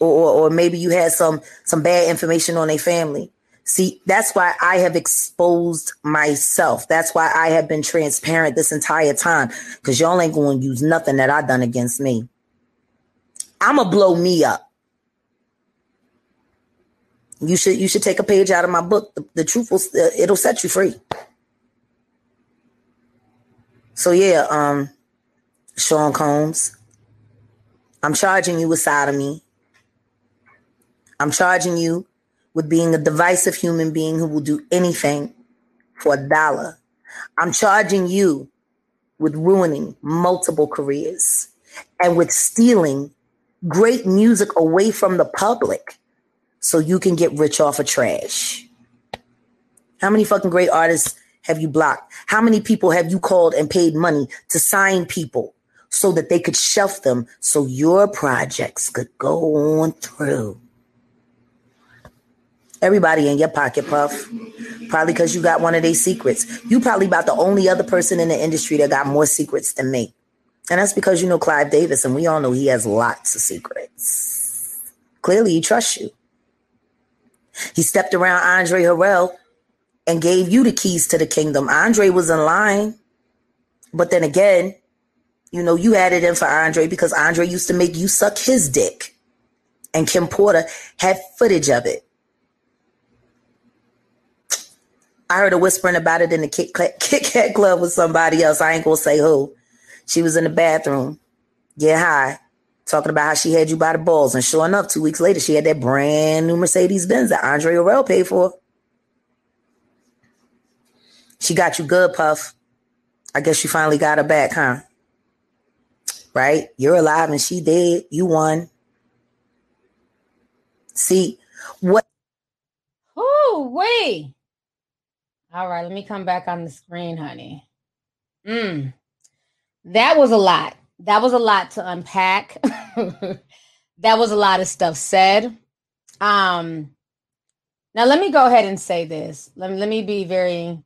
Or, or, or maybe you had some some bad information on their family. See, that's why I have exposed myself. That's why I have been transparent this entire time. Because y'all ain't to use nothing that I done against me. I'ma blow me up. You should you should take a page out of my book. The, the truth will it'll set you free. So yeah, um, Sean Combs. I'm charging you with sodomy. I'm charging you with being a divisive human being who will do anything for a dollar. I'm charging you with ruining multiple careers and with stealing great music away from the public so you can get rich off of trash. How many fucking great artists have you blocked? How many people have you called and paid money to sign people so that they could shelf them so your projects could go on through. Everybody in your pocket, Puff. Probably because you got one of their secrets. You probably about the only other person in the industry that got more secrets than me. And that's because you know Clive Davis, and we all know he has lots of secrets. Clearly, he trusts you. He stepped around Andre Harrell and gave you the keys to the kingdom. Andre was in line. But then again, you know, you had it in for Andre because Andre used to make you suck his dick. And Kim Porter had footage of it. I heard her whispering about it in the Kit Kat, Kit Kat Club with somebody else. I ain't gonna say who. She was in the bathroom, get high, talking about how she had you by the balls. And sure enough, two weeks later, she had that brand new Mercedes Benz that Andre Harrell paid for. She got you good, Puff. I guess you finally got her back, huh? Right? You're alive and she dead. You won. See what? Oh, wait. All right, let me come back on the screen, honey. Mm. That was a lot. That was a lot to unpack. that was a lot of stuff said. Um now let me go ahead and say this. Let me let me be very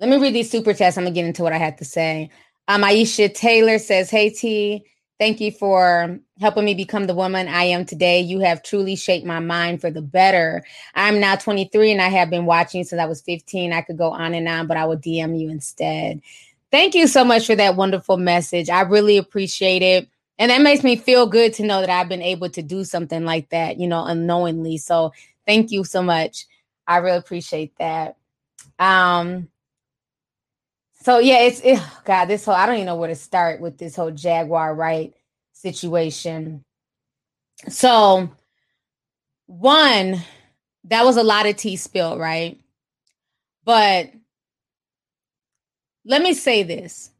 let me read these super chats. I'm gonna get into what I had to say. Um Aisha Taylor says, Hey T, Thank you for helping me become the woman I am today. You have truly shaped my mind for the better. I'm now 23 and I have been watching since I was 15. I could go on and on, but I will DM you instead. Thank you so much for that wonderful message. I really appreciate it. And that makes me feel good to know that I've been able to do something like that, you know, unknowingly. So thank you so much. I really appreciate that. Um, so yeah, it's it, God. This whole I don't even know where to start with this whole Jaguar Wright situation. So one, that was a lot of tea spilled, right? But let me say this.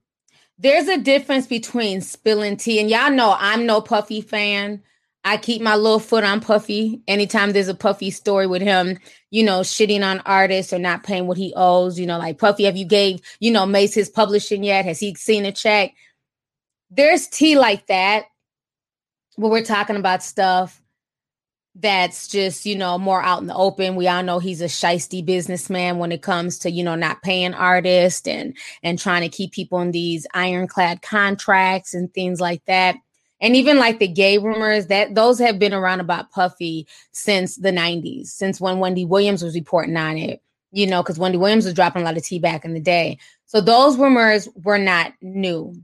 There's a difference between spilling tea, and y'all know I'm no Puffy fan. I keep my little foot on Puffy anytime there's a Puffy story with him, you know, shitting on artists or not paying what he owes. You know, like Puffy, have you gave, you know, Mase his publishing yet? Has he seen a check? There's tea like that where we're talking about stuff that's just, you know, more out in the open. We all know he's a shisty businessman when it comes to, you know, not paying artists and and trying to keep people in these ironclad contracts and things like that and even like the gay rumors that those have been around about Puffy since the 90s, since when Wendy Williams was reporting on it, you know, because Wendy Williams was dropping a lot of tea back in the day. So those rumors were not new.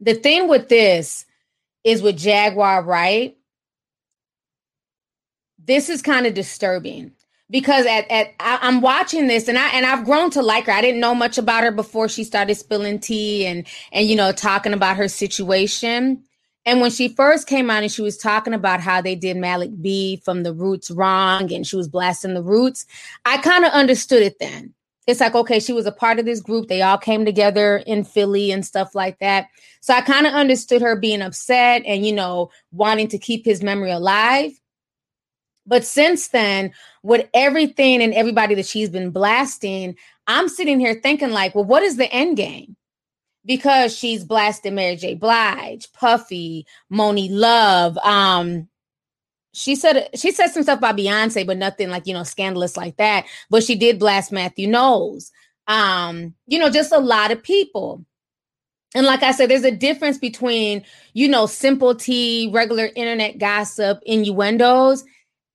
The thing with this is with Jaguar Wright? this is kind of disturbing because at, at I, am watching this and I and I've grown to like her. I didn't know much about her before she started spilling tea and and you know talking about her situation. And when she first came out and she was talking about how they did Malik B from the Roots wrong and she was blasting the Roots, I kind of understood it then. It's like, okay, she was a part of this group. They all came together in Philly and stuff like that. So I kind of understood her being upset and, you know, wanting to keep his memory alive. But since then, with everything and everybody that she's been blasting, I'm sitting here thinking, like, well, what is the end game? because she's blasted Mary J. Blige, Puffy, Monie Love. Um, she said she said some stuff about Beyonce, but nothing like you know scandalous like that. But she did blast Matthew Knowles. Um, you know, just a lot of people. And like I said, there's a difference between, you know, simple tea, regular internet gossip, innuendos,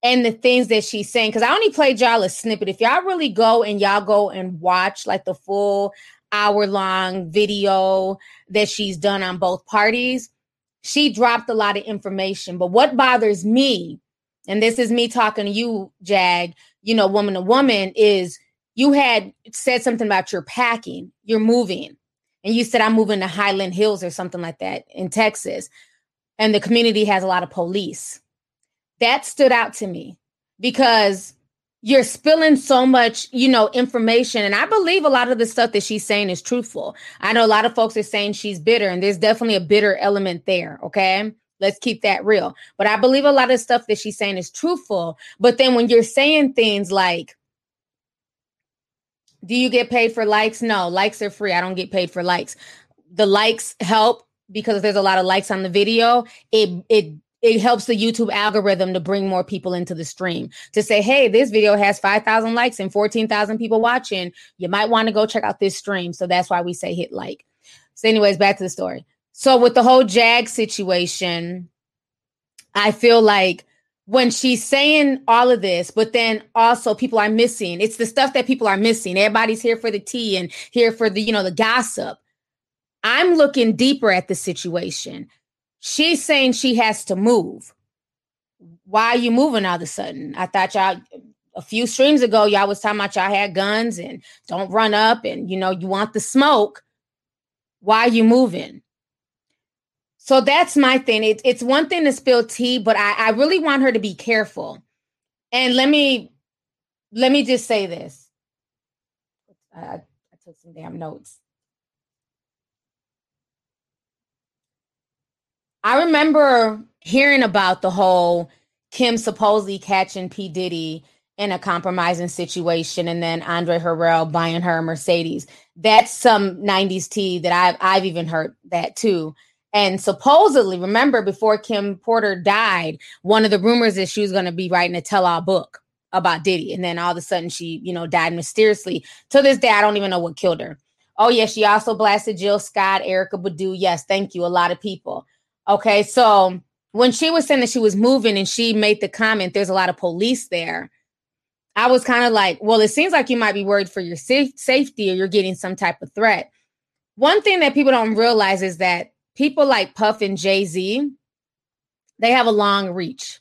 and the things that she's saying. Cause I only played y'all a snippet. If y'all really go and y'all go and watch like the full hour long video that she's done on both parties. She dropped a lot of information. But what bothers me, and this is me talking to you, Jag, you know, woman to woman, is you had said something about your packing, you're moving. And you said, I'm moving to Highland Hills or something like that in Texas. And the community has a lot of police. That stood out to me because you're spilling so much, you know, information. And I believe a lot of the stuff that she's saying is truthful. I know a lot of folks are saying she's bitter, and there's definitely a bitter element there. Okay. Let's keep that real. But I believe a lot of stuff that she's saying is truthful. But then when you're saying things like, do you get paid for likes? No, likes are free. I don't get paid for likes. The likes help because there's a lot of likes on the video. It it it helps the YouTube algorithm to bring more people into the stream to say, hey, this video has 5,000 likes and 14,000 people watching. You might want to go check out this stream. So that's why we say hit like. So, anyways, back to the story. So, with the whole Jag situation, I feel like when she's saying all of this, but then also people are missing, it's the stuff that people are missing. Everybody's here for the tea and here for the, you know, the gossip. I'm looking deeper at the situation. She's saying she has to move. Why are you moving all of a sudden? I thought y'all a few streams ago, y'all was talking about y'all had guns and don't run up and you know you want the smoke. Why are you moving? So that's my thing. It, it's one thing to spill tea, but I, I really want her to be careful. And let me let me just say this. I, I took some damn notes. I remember hearing about the whole Kim supposedly catching P. Diddy in a compromising situation and then Andre Harrell buying her a Mercedes. That's some 90s tea that I've I've even heard that too. And supposedly, remember before Kim Porter died, one of the rumors is she was going to be writing a tell-all book about Diddy. And then all of a sudden she, you know, died mysteriously. To this day, I don't even know what killed her. Oh, yeah, she also blasted Jill Scott, Erykah Badu. Yes, thank you. A lot of people. Okay, so when she was saying that she was moving and she made the comment, there's a lot of police there. I was kind of like, well, it seems like you might be worried for your safety or you're getting some type of threat. One thing that people don't realize is that people like Puff and Jay Z, they have a long reach,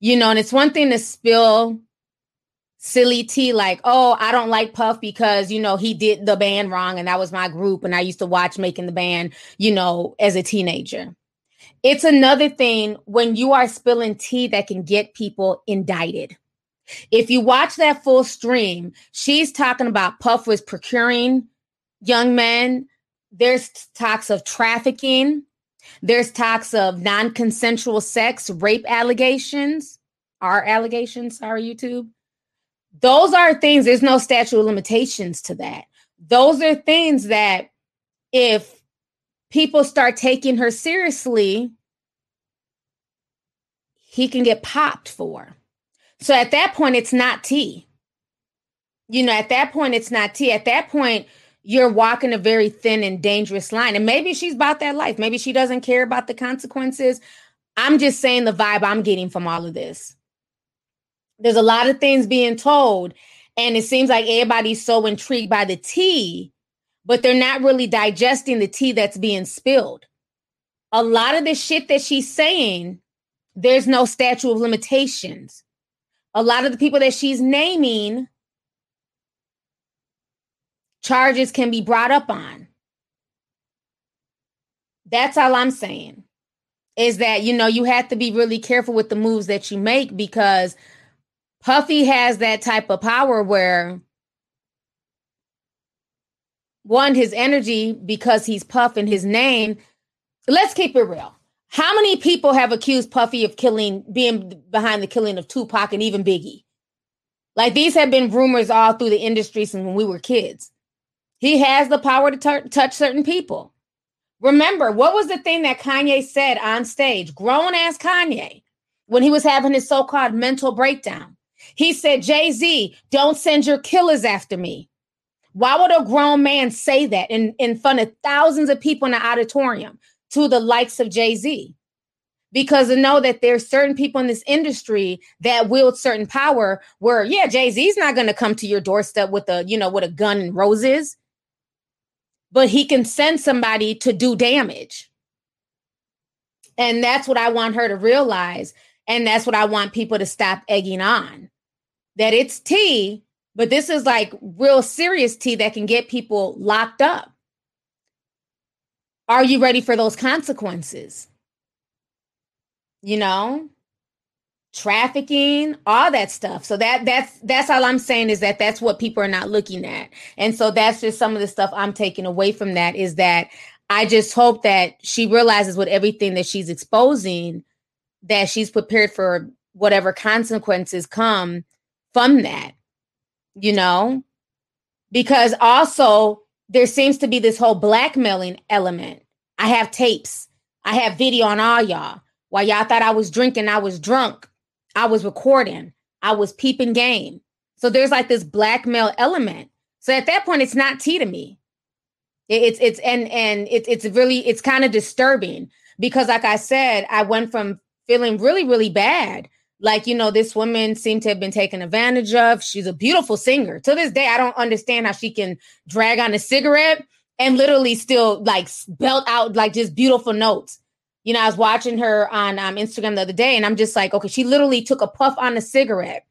you know, and it's one thing to spill silly tea like, oh, I don't like Puff because, you know, he did the band wrong and that was my group. And I used to watch making the band, you know, as a teenager. It's another thing when you are spilling tea that can get people indicted. If you watch that full stream, she's talking about Puff was procuring young men. There's talks of trafficking. There's talks of non consensual sex, rape allegations, are allegations, sorry, YouTube. Those are things, there's no statute of limitations to that. Those are things that if people start taking her seriously, he can get popped for. So at that point, it's not tea. You know, at that point, it's not tea. At that point, you're walking a very thin and dangerous line. And maybe she's about that life. Maybe she doesn't care about the consequences. I'm just saying the vibe I'm getting from all of this there's a lot of things being told and it seems like everybody's so intrigued by the tea but they're not really digesting the tea that's being spilled. A lot of the shit that she's saying there's no statute of limitations. A lot of the people that she's naming charges can be brought up on. That's all i'm saying is that you know you have to be really careful with the moves that you make because Puffy has that type of power where one, his energy, because he's Puff in his name. Let's keep it real. How many people have accused Puffy of killing, being behind the killing of Tupac and even Biggie? Like these have been rumors all through the industry since when we were kids. He has the power to t- touch certain people. Remember, what was the thing that Kanye said on stage, grown ass Kanye, when he was having his so called mental breakdown? He said, Jay Z, don't send your killers after me. Why would a grown man say that in, in front of thousands of people in the auditorium to the likes of Jay Z? Because to know that there's certain people in this industry that wield certain power where, yeah, Jay Z's not going to come to your doorstep with a, you know, with a gun and roses, but he can send somebody to do damage. And that's what I want her to realize. And that's what I want people to stop egging on that it's tea, but this is like real serious tea that can get people locked up. Are you ready for those consequences? You know, trafficking, all that stuff. So that that's that's all I'm saying is that that's what people are not looking at. And so that's just some of the stuff I'm taking away from that is that I just hope that she realizes with everything that she's exposing that she's prepared for whatever consequences come from that, you know? Because also there seems to be this whole blackmailing element. I have tapes, I have video on all y'all. While y'all thought I was drinking, I was drunk, I was recording, I was peeping game. So there's like this blackmail element. So at that point, it's not tea to me. It's it's and and it's it's really it's kind of disturbing because, like I said, I went from feeling really really bad like you know this woman seemed to have been taken advantage of she's a beautiful singer to this day i don't understand how she can drag on a cigarette and literally still like belt out like just beautiful notes you know i was watching her on um, instagram the other day and i'm just like okay she literally took a puff on a cigarette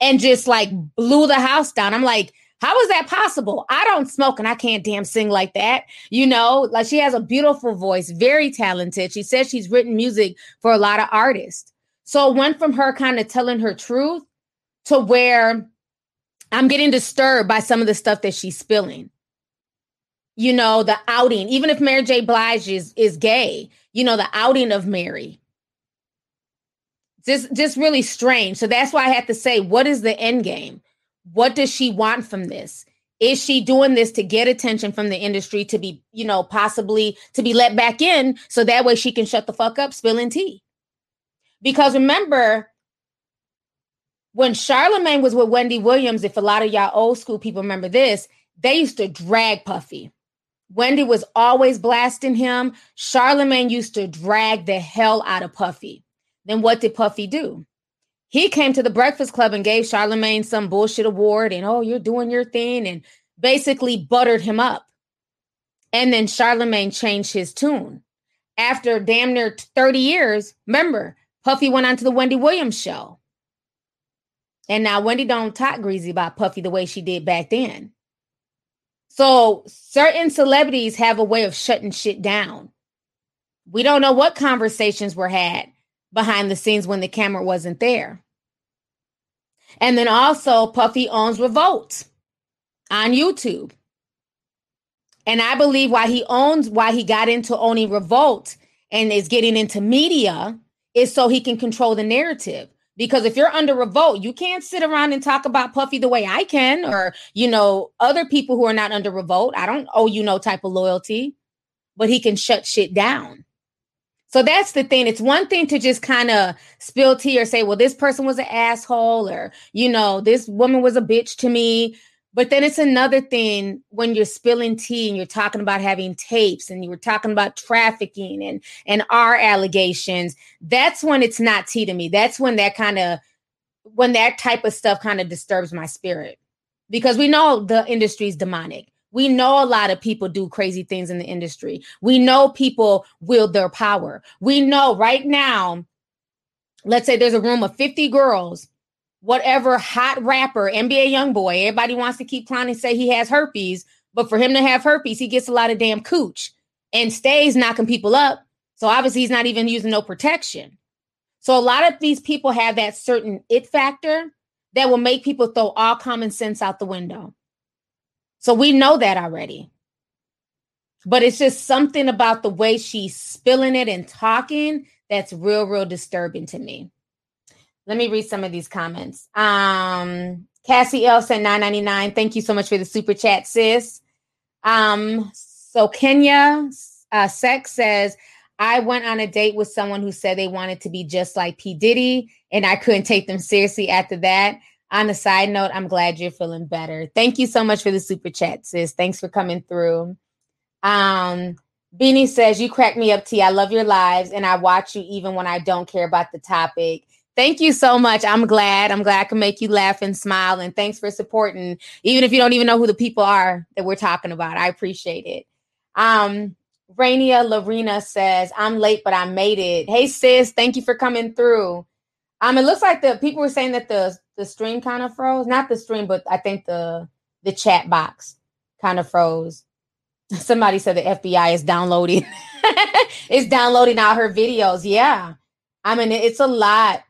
and just like blew the house down i'm like how is that possible? I don't smoke and I can't damn sing like that. You know, like she has a beautiful voice, very talented. She says she's written music for a lot of artists. So it went from her kind of telling her truth to where I'm getting disturbed by some of the stuff that she's spilling. You know, the outing, even if Mary J. Blige is is gay, you know, the outing of Mary. Just just really strange. So that's why I had to say, what is the end game? What does she want from this? Is she doing this to get attention from the industry to be, you know, possibly to be let back in so that way she can shut the fuck up spilling tea? Because remember, when Charlemagne was with Wendy Williams, if a lot of y'all old school people remember this, they used to drag Puffy. Wendy was always blasting him. Charlemagne used to drag the hell out of Puffy. Then what did Puffy do? He came to the Breakfast Club and gave Charlemagne some bullshit award and, oh, you're doing your thing, and basically buttered him up. And then Charlemagne changed his tune. after damn near 30 years, remember, Puffy went on to the Wendy Williams show. And now Wendy don't talk greasy about Puffy the way she did back then. So certain celebrities have a way of shutting shit down. We don't know what conversations were had behind the scenes when the camera wasn't there. And then also, Puffy owns Revolt on YouTube. And I believe why he owns, why he got into owning Revolt and is getting into media is so he can control the narrative. Because if you're under revolt, you can't sit around and talk about Puffy the way I can, or, you know, other people who are not under revolt. I don't owe you no type of loyalty, but he can shut shit down. So that's the thing. It's one thing to just kind of spill tea or say, well, this person was an asshole, or, you know, this woman was a bitch to me. But then it's another thing when you're spilling tea and you're talking about having tapes and you were talking about trafficking and and our allegations. That's when it's not tea to me. That's when that kind of when that type of stuff kind of disturbs my spirit. Because we know the industry is demonic. We know a lot of people do crazy things in the industry. We know people wield their power. We know right now, let's say there's a room of 50 girls, whatever hot rapper, NBA YoungBoy, everybody wants to keep clowning say he has herpes, but for him to have herpes, he gets a lot of damn cooch and stays knocking people up. So obviously he's not even using no protection. So a lot of these people have that certain it factor that will make people throw all common sense out the window. So we know that already. But it's just something about the way she's spilling it and talking that's real, real disturbing to me. Let me read some of these comments. Um, Cassie L sent 999. Thank you so much for the super chat, sis. Um, so Kenya uh, Sex says, I went on a date with someone who said they wanted to be just like P. Diddy, and I couldn't take them seriously after that on a side note, I'm glad you're feeling better. Thank you so much for the super chat, sis. Thanks for coming through. Um, Beanie says, You crack me up, T. I love your lives and I watch you even when I don't care about the topic. Thank you so much. I'm glad. I'm glad I can make you laugh and smile. And thanks for supporting, even if you don't even know who the people are that we're talking about. I appreciate it. Um, Rainia Lorena says, I'm late, but I made it. Hey, sis, thank you for coming through. Um, it looks like the people were saying that the the stream kind of froze. Not the stream, but I think the the chat box kind of froze. Somebody said the FBI is downloading. it's downloading all her videos. Yeah. I mean, it's a lot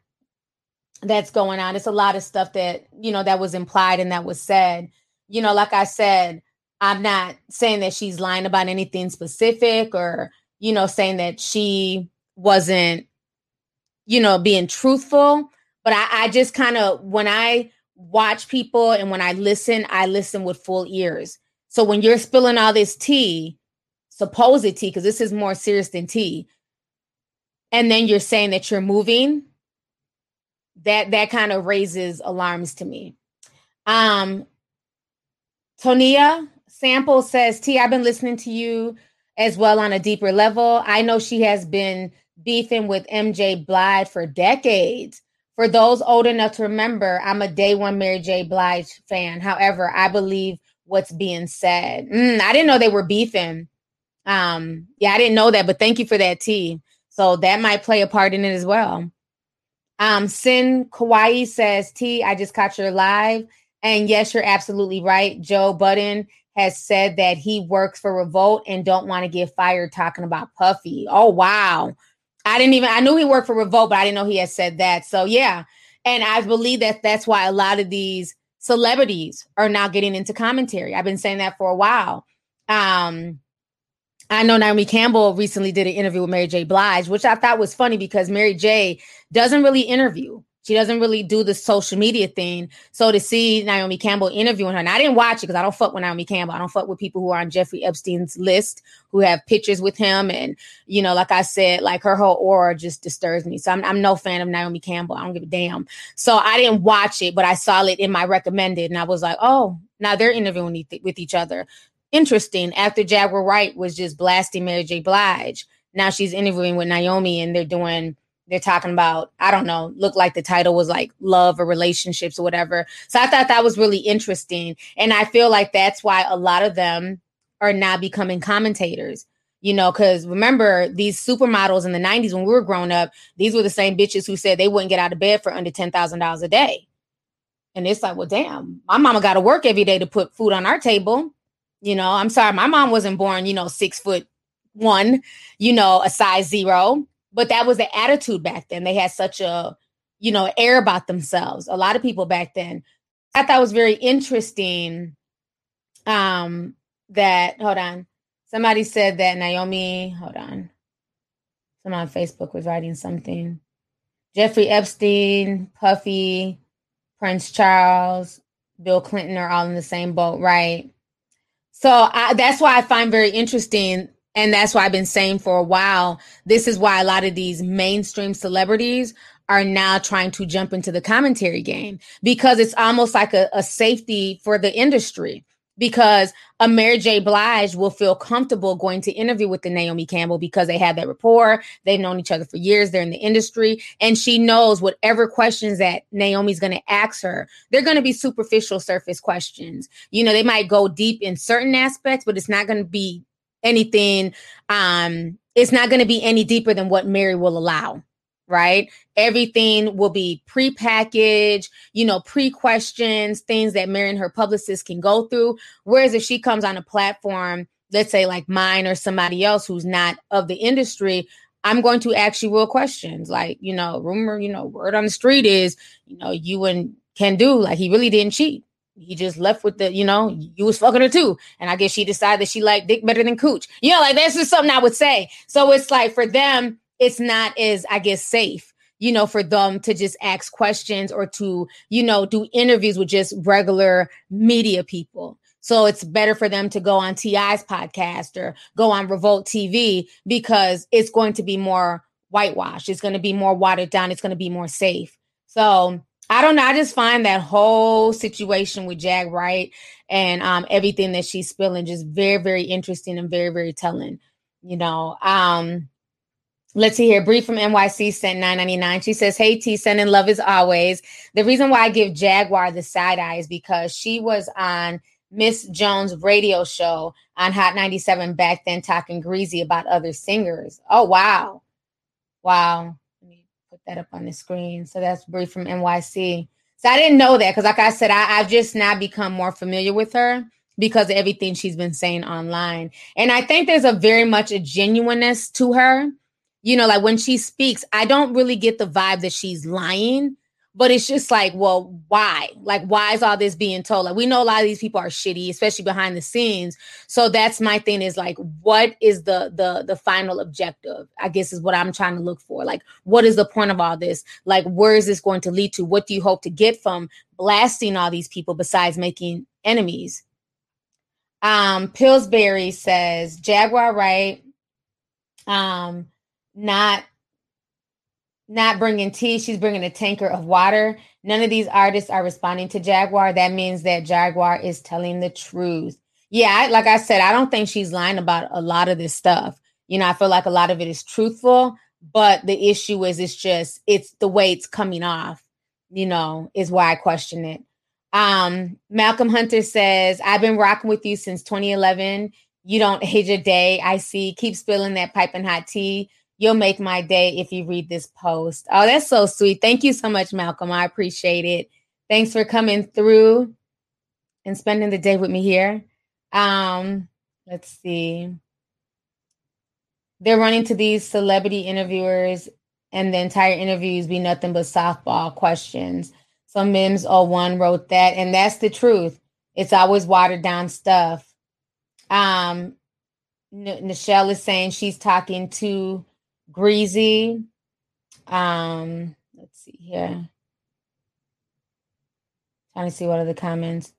that's going on. It's a lot of stuff that, you know, that was implied and that was said. You know, like I said, I'm not saying that she's lying about anything specific or, you know, saying that she wasn't, you know, being truthful. But I, I just kind of, when I watch people and when I listen, I listen with full ears. So when you're spilling all this tea, supposed tea, because this is more serious than tea, and then you're saying that you're moving, that that kind of raises alarms to me. Um, Tonia Sample says, T, I've been listening to you as well on a deeper level. I know she has been beefing with MJ Blige for decades. For those old enough to remember, I'm a day one Mary J. Blige fan. However, I believe what's being said. Mm, I didn't know they were beefing. Um, yeah, I didn't know that, but thank you for that T. So that might play a part in it as well. Um, Sin Kawaii says, T, I just caught your live. And yes, you're absolutely right. Joe Budden has said that he works for Revolt and don't want to get fired talking about Puffy. Oh, wow. I didn't even I knew he worked for Revolt, but I didn't know he had said that. So yeah, and I believe that that's why a lot of these celebrities are now getting into commentary. I've been saying that for a while. Um, I know Naomi Campbell recently did an interview with Mary J. Blige, which I thought was funny because Mary J. doesn't really interview. She doesn't really do the social media thing. So to see Naomi Campbell interviewing her, and I didn't watch it because I don't fuck with Naomi Campbell. I don't fuck with people who are on Jeffrey Epstein's list who have pictures with him. And, you know, like I said, like her whole aura just disturbs me. So I'm, I'm no fan of Naomi Campbell. I don't give a damn. So I didn't watch it, but I saw it in my recommended and I was like, oh, now they're interviewing with each other. Interesting. After Jaguar Wright was just blasting Mary J. Blige, now she's interviewing with Naomi and they're doing they're talking about i don't know look like the title was like love or relationships or whatever so i thought that was really interesting and i feel like that's why a lot of them are now becoming commentators You know, because remember these supermodels in the 90s when we were growing up, these were the same bitches who said they wouldn't get out of bed for under $10,000 a day. And it's like, well, damn, my mama got to work every day to put food on our table. You know, I'm sorry, my mom wasn't born, you know, six foot one, you know, a size zero, but that was the attitude back then. They had such a, you know, air about themselves. A lot of people back then. I thought was very interesting. Um, that hold on, somebody said that Naomi, hold on, someone on Facebook was writing something. Jeffrey Epstein, Puffy, Prince Charles, Bill Clinton are all in the same boat, right? So I, that's why I find very interesting. And that's why I've been saying for a while, this is why a lot of these mainstream celebrities are now trying to jump into the commentary game because it's almost like a, a safety for the industry because a Mary J. Blige will feel comfortable going to interview with the Naomi Campbell because they have that rapport. They've known each other for years. They're in the industry. And she knows whatever questions that Naomi's going to ask her, they're going to be superficial surface questions. You know, they might go deep in certain aspects, but it's not going to be anything, um, it's not going to be any deeper than what Mary will allow right? Everything will be pre-packaged, you know, pre-questions, things that Mary and her publicist can go through. Whereas if she comes on a platform, let's say like mine or somebody else who's not of the industry, I'm going to ask you real questions. Like, you know, rumor, you know, word on the street is, you know, you and Kendu like he really didn't cheat. He just left with the, you know, you was fucking her too. And I guess she decided that she liked dick better than cooch. You know, like that's just something I would say. So it's like for them, it's not as I guess safe, you know, for them to just ask questions or to, you know, do interviews with just regular media people. So it's better for them to go on TI's podcast or go on Revolt TV because it's going to be more whitewashed. It's going to be more watered down. It's going to be more safe. So I don't know. I just find that whole situation with Jag Wright and um, everything that she's spilling just very, very interesting and very, very telling. You know, um, Let's see here. Brief from NYC sent 999. She says, Hey T, sending love as always. The reason why I give Jaguar the side eye is because she was on Miss Jones' radio show on Hot 97 back then talking greasy about other singers. Oh wow. Wow. Let me put that up on the screen. So that's Brief from NYC. So I didn't know that because, like I said, I, I've just now become more familiar with her because of everything she's been saying online. And I think there's a very much a genuineness to her you know, like when she speaks, I don't really get the vibe that she's lying, but it's just like, well, why? Like, why is all this being told? Like, we know a lot of these people are shitty, especially behind the scenes. So that's my thing is like, what is the the the final objective? I guess is what I'm trying to look for. Like, what is the point of all this? Like, where is this going to lead to? What do you hope to get from blasting all these people besides making enemies? Um, Pillsbury says Jaguar Wright. Um, not not bringing tea she's bringing a tanker of water. None of these artists are responding to jaguar. That means that jaguar is telling the truth. Yeah I, like i said i don't think she's lying about a lot of this stuff. You know i feel like a lot of it is truthful but the issue is it's just it's the way it's coming off you know is why i question it. Um malcolm hunter says i've been rocking with you since 2011 you don't age a day. I see. Keep spilling that piping hot tea You'll make my day if you read this post. Oh, that's so sweet. Thank you so much, Malcolm. I appreciate it. Thanks for coming through and spending the day with me here. Um, let's see. They're running to these celebrity interviewers, and the entire interviews be nothing but softball questions. So Mims 01 wrote that, and that's the truth. It's always watered down stuff. Um, N- Nichelle is saying she's talking to Greasy. Um, let's see here. Trying to see what are the comments.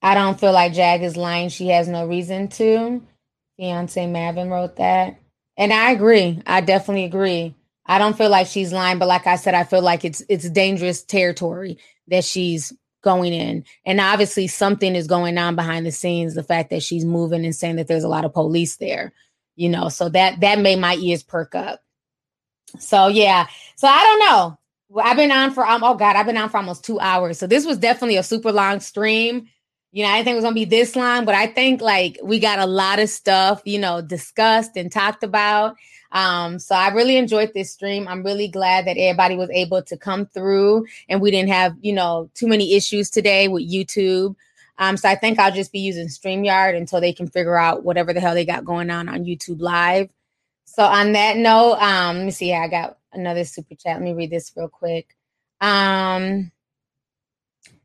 I don't feel like Jag is lying. She has no reason to. Fiance Mavin wrote that. And I agree. I definitely agree. I don't feel like she's lying, but like I said, I feel like it's it's dangerous territory that she's going in. And obviously something is going on behind the scenes, the fact that she's moving and saying that there's a lot of police there you know so that that made my ears perk up so yeah so i don't know i've been on for um, oh god i've been on for almost two hours so this was definitely a super long stream You know, I didn't think it was gonna be this long, but I think like we got a lot of stuff, you know, discussed and talked about. Um, so I really enjoyed this stream. I'm really glad that everybody was able to come through and we didn't have, you know, too many issues today with YouTube. Um, so I think I'll just be using StreamYard until they can figure out whatever the hell they got going on on YouTube Live. So on that note, um, let me see. I got another super chat. Let me read this real quick. Um,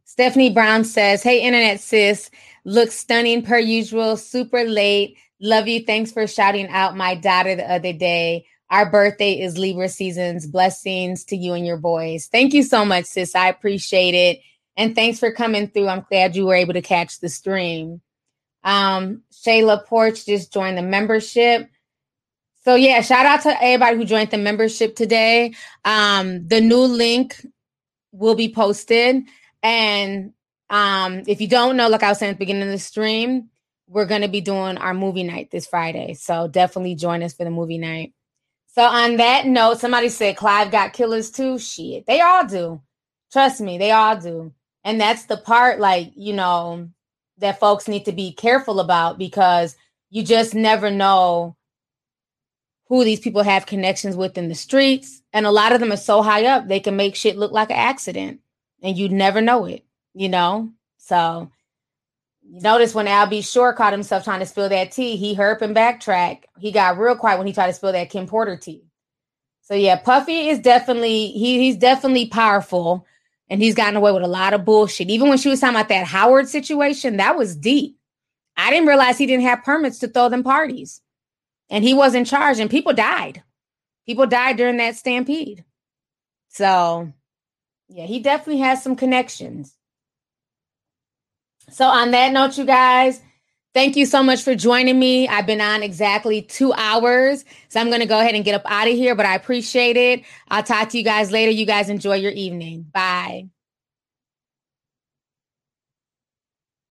Stephanie Brown says, Hey, internet sis, looks stunning per usual, super late. Love you. Thanks for shouting out my daughter the other day. Our birthday is Libra seasons. Blessings to you and your boys. Thank you so much, sis. I appreciate it. And thanks for coming through. I'm glad you were able to catch the stream. Um, Shayla Porch just joined the membership. So yeah, shout out to everybody who joined the membership today. Um, the new link will be posted. And um, if you don't know, like I was saying at the beginning of the stream, we're to be doing our movie night this Friday. So definitely join us for the movie night. So on that note, somebody said Clive got killers too. Shit, they all do. Trust me, they all do. And that's the part, like, you know, that folks need to be careful about because you just never know who these people have connections with in the streets. And a lot of them are so high up, they can make shit look like an accident and you never know it, you know? So notice when Al B. Sure caught himself trying to spill that tea, he herp and backtrack. He got real quiet when he tried to spill that Kim Porter tea. So yeah, Puffy is definitely he he's definitely powerful and he's gotten away with a lot of bullshit. Even when she was talking about that Howard situation, that was deep. I didn't realize he didn't have permits to throw them parties. And he was in charge and people died. People died during that stampede. So yeah, he definitely has some connections. So, on that note, you guys, thank you so much for joining me. I've been on exactly two hours. So, I'm going to go ahead and get up out of here, but I appreciate it. I'll talk to you guys later. You guys enjoy your evening. Bye.